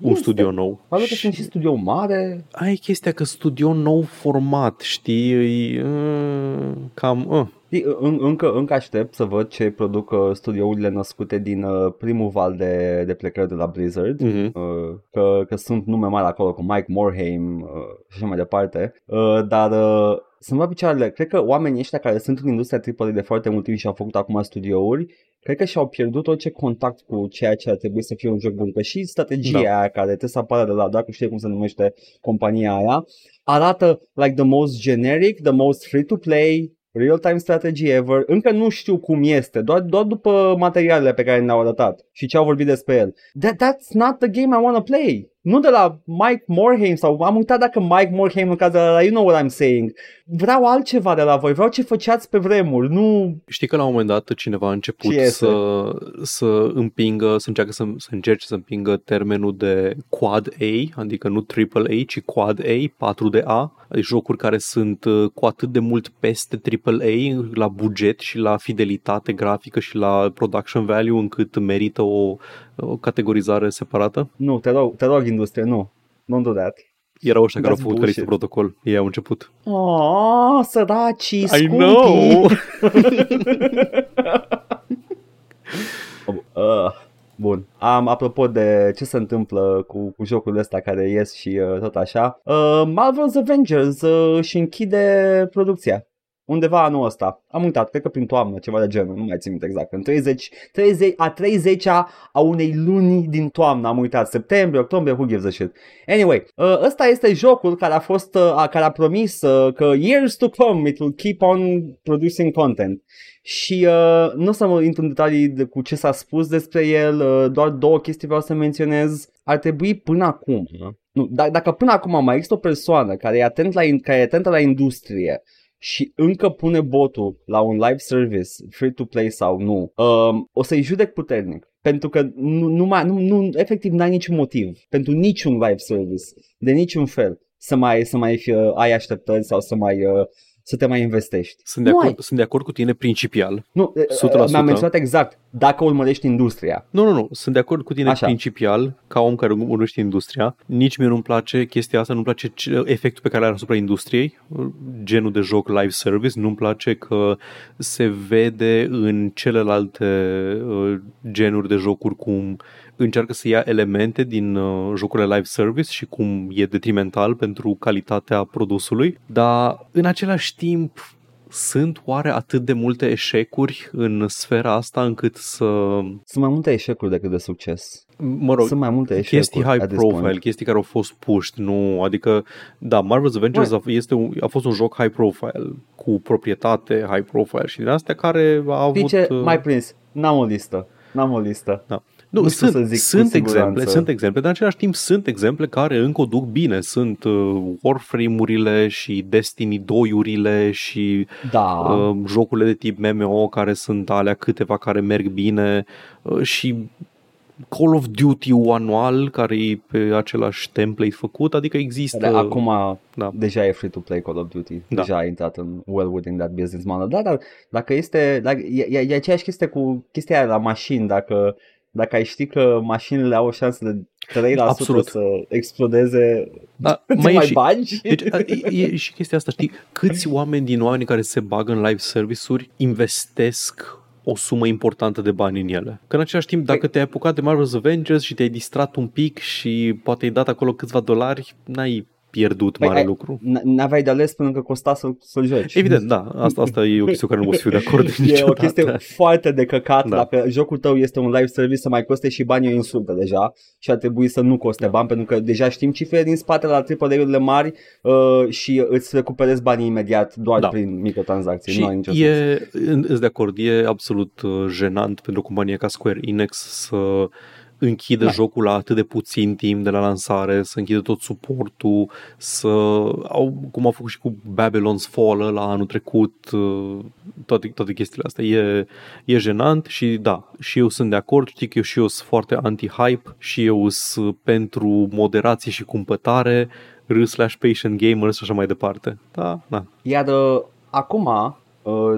un Este. studio nou. Poate că sunt și studio mare. Ai chestia că studio nou format, știi, e, uh, cam... Uh. Știi, În, încă, încă aștept să văd ce produc uh, studiourile născute din uh, primul val de, de plecări de la Blizzard. Uh-huh. Uh, că, că sunt nume mari acolo cu Mike Morhaime uh, și așa mai departe, uh, dar uh, să mă picioarele, cred că oamenii ăștia care sunt în industria AAA de foarte mult timp și au făcut acum studiouri, cred că și-au pierdut orice contact cu ceea ce ar trebui să fie un joc bun. Că și strategia da. aia care trebuie să apară de la, dacă știi cum se numește compania aia, arată like the most generic, the most free-to-play, real-time strategy ever. Încă nu știu cum este, doar, doar după materialele pe care ne-au arătat și ce au vorbit despre el. That, that's not the game I want to play nu de la Mike Morhaime sau am uitat dacă Mike Morhaime în cazul ăla, you know what I'm saying. Vreau altceva de la voi, vreau ce făceați pe vremuri, nu... Știi că la un moment dat cineva a început să, să împingă, să încearcă să, să încerce să împingă termenul de Quad A, adică nu Triple A, ci Quad A, 4DA, adică jocuri care sunt uh, cu atât de mult peste Triple A la buget și la fidelitate grafică și la production value încât merită o, o categorizare separată? Nu, te rog, te rog industrie, nu. Don't do that. Erau ăștia care au făcut Callisto Protocol. Ei au început. Oh, săraci, I know! uh, bun. Am, apropo de ce se întâmplă cu, cu jocul ăsta care ies și uh, tot așa, uh, Marvel's Avengers uh, își închide producția undeva anul ăsta. Am uitat, cred că prin toamnă, ceva de genul, nu mai țin exact. În 30, 30, a 30-a a unei luni din toamnă, am uitat, septembrie, octombrie, who gives a shit. Anyway, uh, ăsta este jocul care a fost, uh, care a promis uh, că years to come it will keep on producing content. Și uh, nu o să mă intru în detalii de cu ce s-a spus despre el, uh, doar două chestii vreau să menționez. Ar trebui până acum, nu, d- dacă până acum mai există o persoană care e, atent la, care e atentă la industrie și încă pune botul la un live service, free-to-play sau nu, um, o să-i judec puternic. Pentru că nu, nu, mai, nu, nu, efectiv n-ai niciun motiv pentru niciun live service, de niciun fel, să mai, să mai fie, uh, ai așteptări sau să mai uh, să te mai investești. Sunt de, acord, sunt de acord cu tine principial. Nu, 100%. mi-am menționat exact, dacă urmărești industria. Nu, nu, nu, sunt de acord cu tine Așa. principial, ca om care urmărește industria. Nici mie nu-mi place chestia asta, nu-mi place efectul pe care are asupra industriei, genul de joc live service, nu-mi place că se vede în celelalte uh, genuri de jocuri cum încearcă să ia elemente din uh, jocurile live service și cum e detrimental pentru calitatea produsului, dar în același timp sunt oare atât de multe eșecuri în sfera asta încât să... Sunt mai multe eșecuri decât de succes. Mă rog, sunt mai multe eșecuri chestii high profile, point. chestii care au fost pushed, nu, adică, da, Marvel's Avengers a, este un, a fost un joc high profile, cu proprietate high profile și din astea care a avut... ce, uh, mai prins, n-am o listă, n-am o listă. Da. Nu, nu sunt, să zic sunt exemple, sunt exemple, dar în același timp sunt exemple care încă o duc bine. Sunt uh, Warframe-urile și Destiny 2-urile și da. uh, jocurile de tip MMO care sunt alea câteva care merg bine uh, și Call of Duty anual care e pe același template făcut, adică există... De acum da. deja e free-to-play Call of Duty, da. deja a intrat în well within that business model. Da, dar dacă este, dacă, e, e, e aceeași chestie cu chestia aia la mașini, dacă dacă ai ști că mașinile au o șansă de 3% Absolut. să explodeze, da, mai, mai și, bagi? Deci, e, e și chestia asta, știi, câți oameni din oamenii care se bagă în live service-uri investesc o sumă importantă de bani în ele. Că în același timp, dacă păi- te-ai apucat de Marvel's Avengers și te-ai distrat un pic și poate ai dat acolo câțiva dolari, n-ai pierdut păi mare ai, lucru. N-aveai de ales până că costa să, să-l joci. Evident, da. Asta, asta e o chestie cu care nu o să fiu de acord E niciodată. o chestie foarte de căcat. Da. Dacă jocul tău este un live service să mai coste și bani o insultă deja și ar trebui să nu coste bani pentru că deja știm cifrele din spate la AAA-urile mari uh, și îți recuperezi banii imediat doar da. prin microtransacții. Și nu ai nicio e, de acord, e absolut uh, jenant pentru o companie ca Square Enix să închidă da. jocul la atât de puțin timp de la lansare, să închidă tot suportul, să au, cum au făcut și cu Babylon's Fall la anul trecut, uh, toate, toate chestiile astea. E, e jenant și da, și eu sunt de acord, știi că eu și eu sunt foarte anti-hype și eu sunt pentru moderație și cumpătare, r slash patient gamers și așa mai departe. Da, da. Iar uh, acum Uh,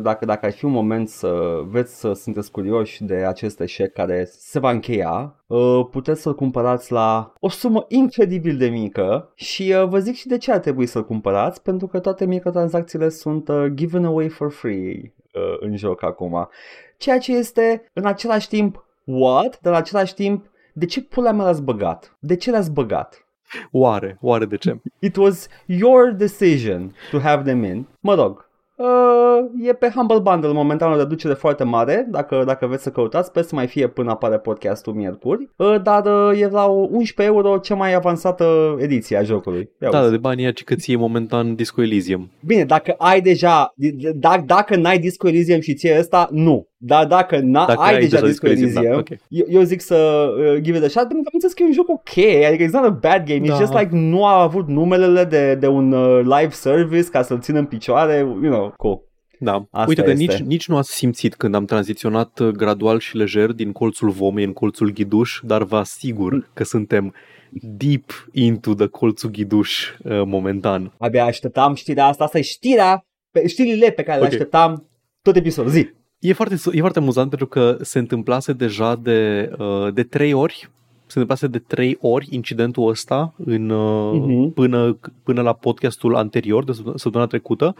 dacă, dacă ar fi un moment să veți să sunteți curioși de acest eșec care se va încheia, uh, puteți să-l cumpărați la o sumă incredibil de mică și uh, vă zic și de ce ar trebui să-l cumpărați, pentru că toate microtransacțiile sunt given away for free în joc acum. Ceea ce este în același timp what, dar în același timp de ce pula mea l-ați băgat? De ce l-ați băgat? Oare? Oare de ce? It was your decision to have them in. Mă rog, Uh, e pe Humble Bundle momentan o reducere foarte mare Dacă, dacă vreți să căutați Sper să mai fie până apare podcastul miercuri uh, Dar uh, e la 11 euro cea mai avansată ediție a jocului Ia Da, uzi. de banii aia că ție momentan Disco Elysium. Bine, dacă ai deja dacă, dacă n-ai Disco Elysium și ție ăsta, nu Dar dacă, n- Dacă ai, ai deja deja Disco Disco Elysium, Elysium, da, ok. eu, eu zic să uh, give it a shot Pentru că am înțeles că e un joc ok Adică it's not a bad game Da. It's just like nu a avut numelele de, de un uh, live service Ca să-l țină în picioare You know, cool Da. Asta Uite că este. nici, nici nu ați simțit când am tranziționat uh, gradual și lejer din colțul vomei în colțul ghiduș, dar vă asigur că suntem deep into the colțul ghiduș uh, momentan. Abia așteptam știrea asta Asta e știrea pe, Știrile pe care le Ok. așteptam tot episodul Zi E foarte, e foarte amuzant pentru că se întâmplase deja de, uh, de trei ori se întâmplase de trei ori incidentul ăsta în, uh, Mhm. până, până la podcastul anterior de săptămâna- săptămâna trecută.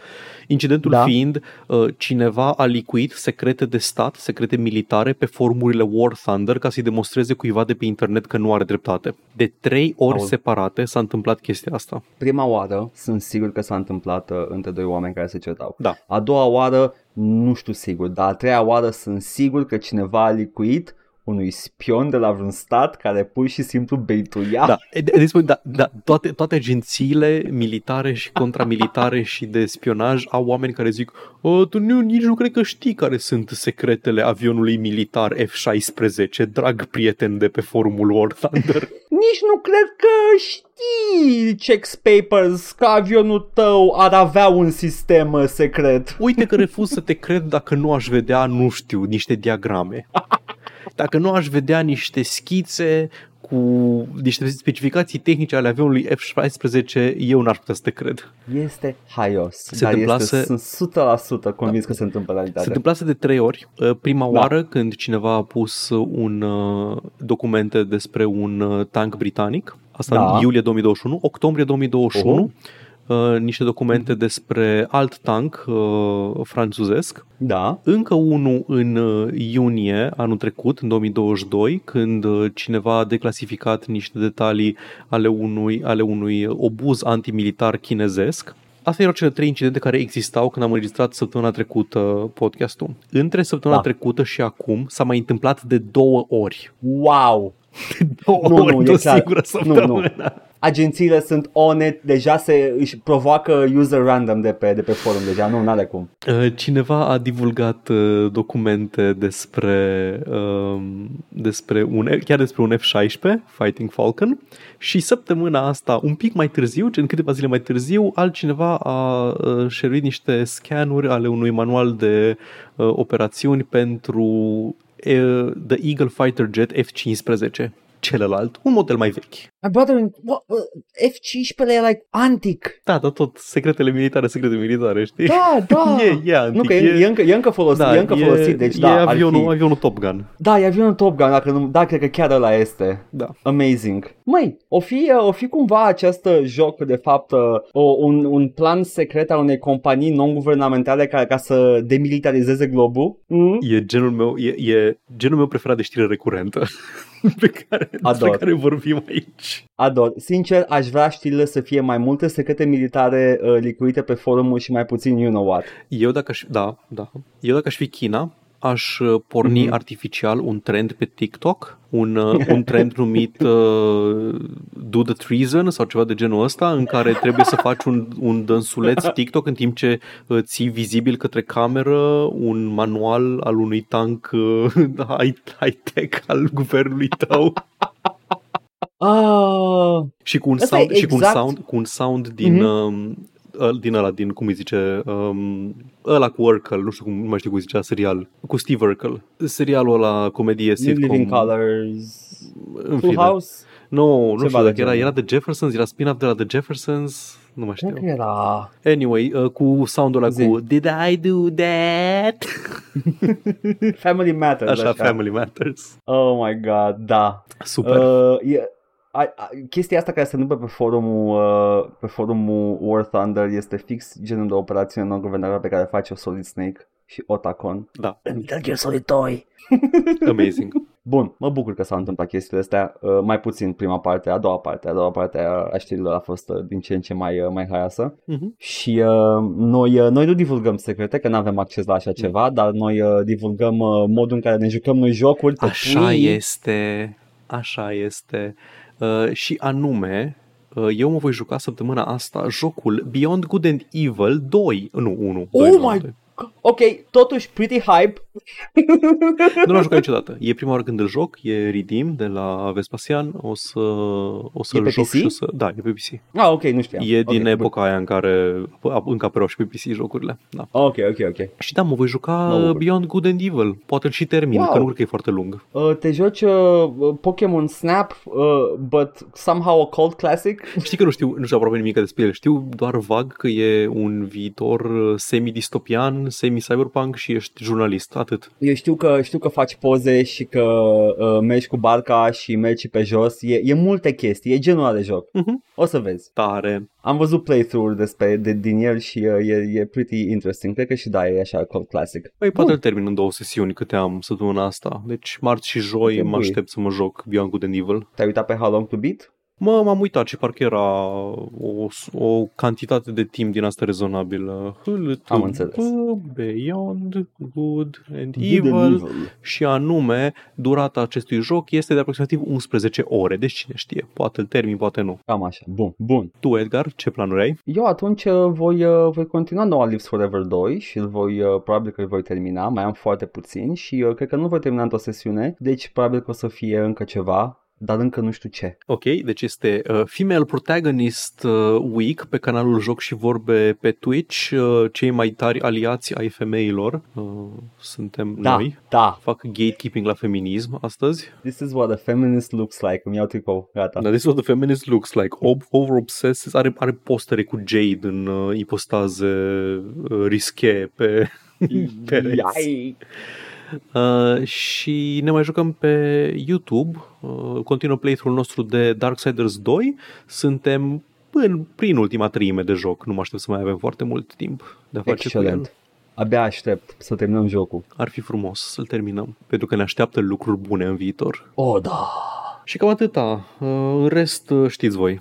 Incidentul Da. fiind uh, cineva a licuit secrete de stat, secrete militare pe forumurile War Thunder ca să-i demonstreze cuiva de pe internet că nu are dreptate. De trei ori Aol. separate s-a întâmplat chestia asta. Prima oară sunt sigur că s-a întâmplat uh, între doi oameni care se certau. Da. A doua oară nu știu sigur, dar a treia oară sunt sigur că cineva a licuit unui spion de la vreun stat care pur și simplu beituia. Da, e- de- deci, da, da toate, toate agențiile militare și contramilitare și de spionaj au oameni care zic "Ă, tu nu, nici nu cred că știi care sunt secretele avionului militar F-16, drag prieten de pe forumul War Thunder. Nici nu cred că știi, checks papers, că avionul tău ar avea un sistem uh, secret. Uite că refuz să te cred dacă nu aș vedea, nu știu, niște diagrame. Dacă nu aș vedea niște schițe cu niște specificații tehnice ale avionului F-16, eu n-aș putea să te cred. Este haios, Se dar întâmplase- este, sunt 100% convins că se întâmplă în Se realitate. întâmplase de trei ori. Uh, Prima Da. oară când cineva a pus un uh, documente despre un uh, tank britanic, asta Da. în iulie 2021, octombrie 2021, uh, niște documente despre alt tank uh, franțuzesc, Da, încă unul în uh, iunie anul trecut, în 2022, când uh, cineva a declasificat niște detalii ale unui, ale unui obuz antimilitar chinezesc. Astea erau cele trei incidente care existau când am înregistrat săptămâna trecută podcastul. Între săptămâna Da. trecută și acum s-a mai întâmplat de două ori. wow! Două Nu, ori nu, într-o e clar. singură Nu, nu. Săptămână. Agențiile sunt on it, deja se își provoacă user random de pe, de pe forum deja, nu, n-are cum. Uh, Cineva a divulgat uh, documente despre, um, despre un, chiar despre un F-16, Fighting Falcon, și săptămâna asta, un pic mai târziu, în câteva zile mai târziu, altcineva a uh, șeruit niște scanuri ale unui manual de uh, operațiuni pentru uh, The Eagle Fighter Jet F-15, celălalt, un model mai vechi. My brother, what, uh, F-15 e like antic. Da, dar tot secretele militare, secrete militare, știi? Da, da. E, e antic, nu, că e, e, încă, e încă folosit, da, e încă folosit, deci e da, ar avionul, fi. avionul Top Gun. Da, e avionul Top Gun, dacă nu, da, cred că chiar ăla este. Da. Amazing. Măi, o fi, o fi cumva acest joc, de fapt, uh, o, un, un plan secret al unei companii non-guvernamentale ca, ca să demilitarizeze globul? Mm? E genul meu, e, e genul meu preferat de știre recurentă pe care, despre Ador. care vorbim aici. Ador. Sincer, aș vrea știrile să fie mai multe secrete militare uh, licuite pe forumuri și mai puțin you know what. Eu dacă aș, da, da. Eu dacă aș fi China, aș uh, porni Mhm. artificial un trend pe TikTok, un, uh, un trend numit uh, Do the Treason sau ceva de genul ăsta, în care trebuie să faci un, un dânsuleț TikTok în timp ce uh, ții vizibil către cameră un manual al unui tank uh, high- high-tech al guvernului tău. Ah, Și cu un Asta sound, e și cu un exact- sound, cu un sound din, Mhm. um, ăl- din ăla, din, cum îi zice, um, ăla cu Urkel, nu știu cum, nu mai știu cum îi zicea, serial, cu Steve Urkel. Serialul ăla, comedie, New sitcom. Living Colors, În Full fine. House, Nu, nu Ceva știu de dacă era, genul. era The Jeffersons, era spin-off de la The Jeffersons, nu mai cred știu. că era... Anyway, uh, cu soundul ăla Zi. cu Did I do that? Family Matters. Așa, Family Matters. Oh my god, da. Super. Uh, e, a, a, chestia asta care se întâmplă pe forumul, uh, pe forumul War Thunder este fix genul de operațiune non-guvernamentală pe care face o Solid Snake și Otacon. Da, Metal Gear Solid 2. amazing. Bun, mă bucur că s-au întâmplat chestiile astea, uh, mai puțin prima parte, a doua parte, a doua parte a, a știrilor a fost uh, din ce în ce mai, uh, mai haioasă Mhm. și uh, noi, uh, noi nu divulgăm secrete, că nu avem acces la așa ceva, dar noi uh, divulgăm uh, modul în care ne jucăm noi jocuri pe Așa Twitch. este, așa este. Uh, și anume, uh, eu mă voi juca săptămâna asta jocul Beyond Good and Evil 2. Nu, 1. Oh 2, nu, my doi. Ok, totuși pretty hype. Nu l-am jucat niciodată. E prima oară când îl joc, e Redeem de la Vespasian. O să, o să E pe joc PC? și o să... Da, e pe PC. Ah, ok, nu știam. E din Ok, epoca aia în care încă apăreau și pe PC jocurile. Da. bun. Ok, ok, ok. Și da, mă voi juca Mă bucur. Beyond Good and Evil. Poate îl și termin, Wow. că nu cred că e foarte lung. Uh, te joci uh, Pokémon Snap, uh, but somehow a cult classic? Știi că nu știu, nu știu aproape nimic despre el. Știu doar vag că e un viitor uh, semi-distopian, semi-cyberpunk și ești jurnalist. Atât. Eu știu că, știu că faci poze și că uh, mergi cu barca și mergi pe jos. E, e multe chestii, e genul ăla de joc. Mhm. O să vezi. Tare. Am văzut playthrough despre de, din el și uh, e, e pretty interesting. Cred că și da, e așa cult classic. Păi poate îl termin în două sesiuni câte am săptămâna asta. Deci marți și joi Ok, mă bui. aștept să mă joc Beyond Good and Evil. Te-ai uitat pe How Long to Beat? Mă, m-am uitat și parcă era o, o cantitate de timp din asta rezonabilă. Am înțeles. Beyond Good and Good Evil. and evil. și anume durata acestui joc este de aproximativ 11 ore, deci cine știe, poate îl termin, poate nu. Cam așa. Bun, bun. Tu, Edgar, ce planuri ai? Eu atunci uh, voi, uh, voi continua noua Lives Forever 2 și îl voi, uh, probabil că îl voi termina, mai am foarte puțin și uh, cred că nu voi termina într-o sesiune, deci probabil că o să fie încă ceva, dar încă nu știu ce. Ok, deci este uh, Female Protagonist uh, Week pe canalul Joc și Vorbe pe Twitch, uh, cei mai tari aliați ai femeilor, uh, suntem Da, noi. da, Fac gatekeeping la feminism astăzi. this is what a feminist looks like, îmi iau tricou, gata. Dar this is what the feminist looks like. Ob- over obsessed. Are, are postere cu Jade în uh, ipostaze uh, rische pe pereți. Iai. Uh, și ne mai jucăm pe YouTube. Uh, continuă playthrough-ul nostru de Darksiders 2. Suntem în, prin ultima treime de joc. Nu mă aștept să mai avem foarte mult timp de a face cu el. Excelent. Abia aștept să terminăm jocul. Ar fi frumos să-l terminăm, pentru că ne așteaptă lucruri bune în viitor. Oh, da. Și cam atâta. Uh, În rest uh, știți voi,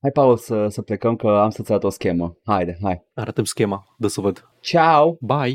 Hai, Paul, să, să plecăm că am să-ți arăt o schemă. Haide, hai. Arătăm schema, dă să văd. Ciao! Bye!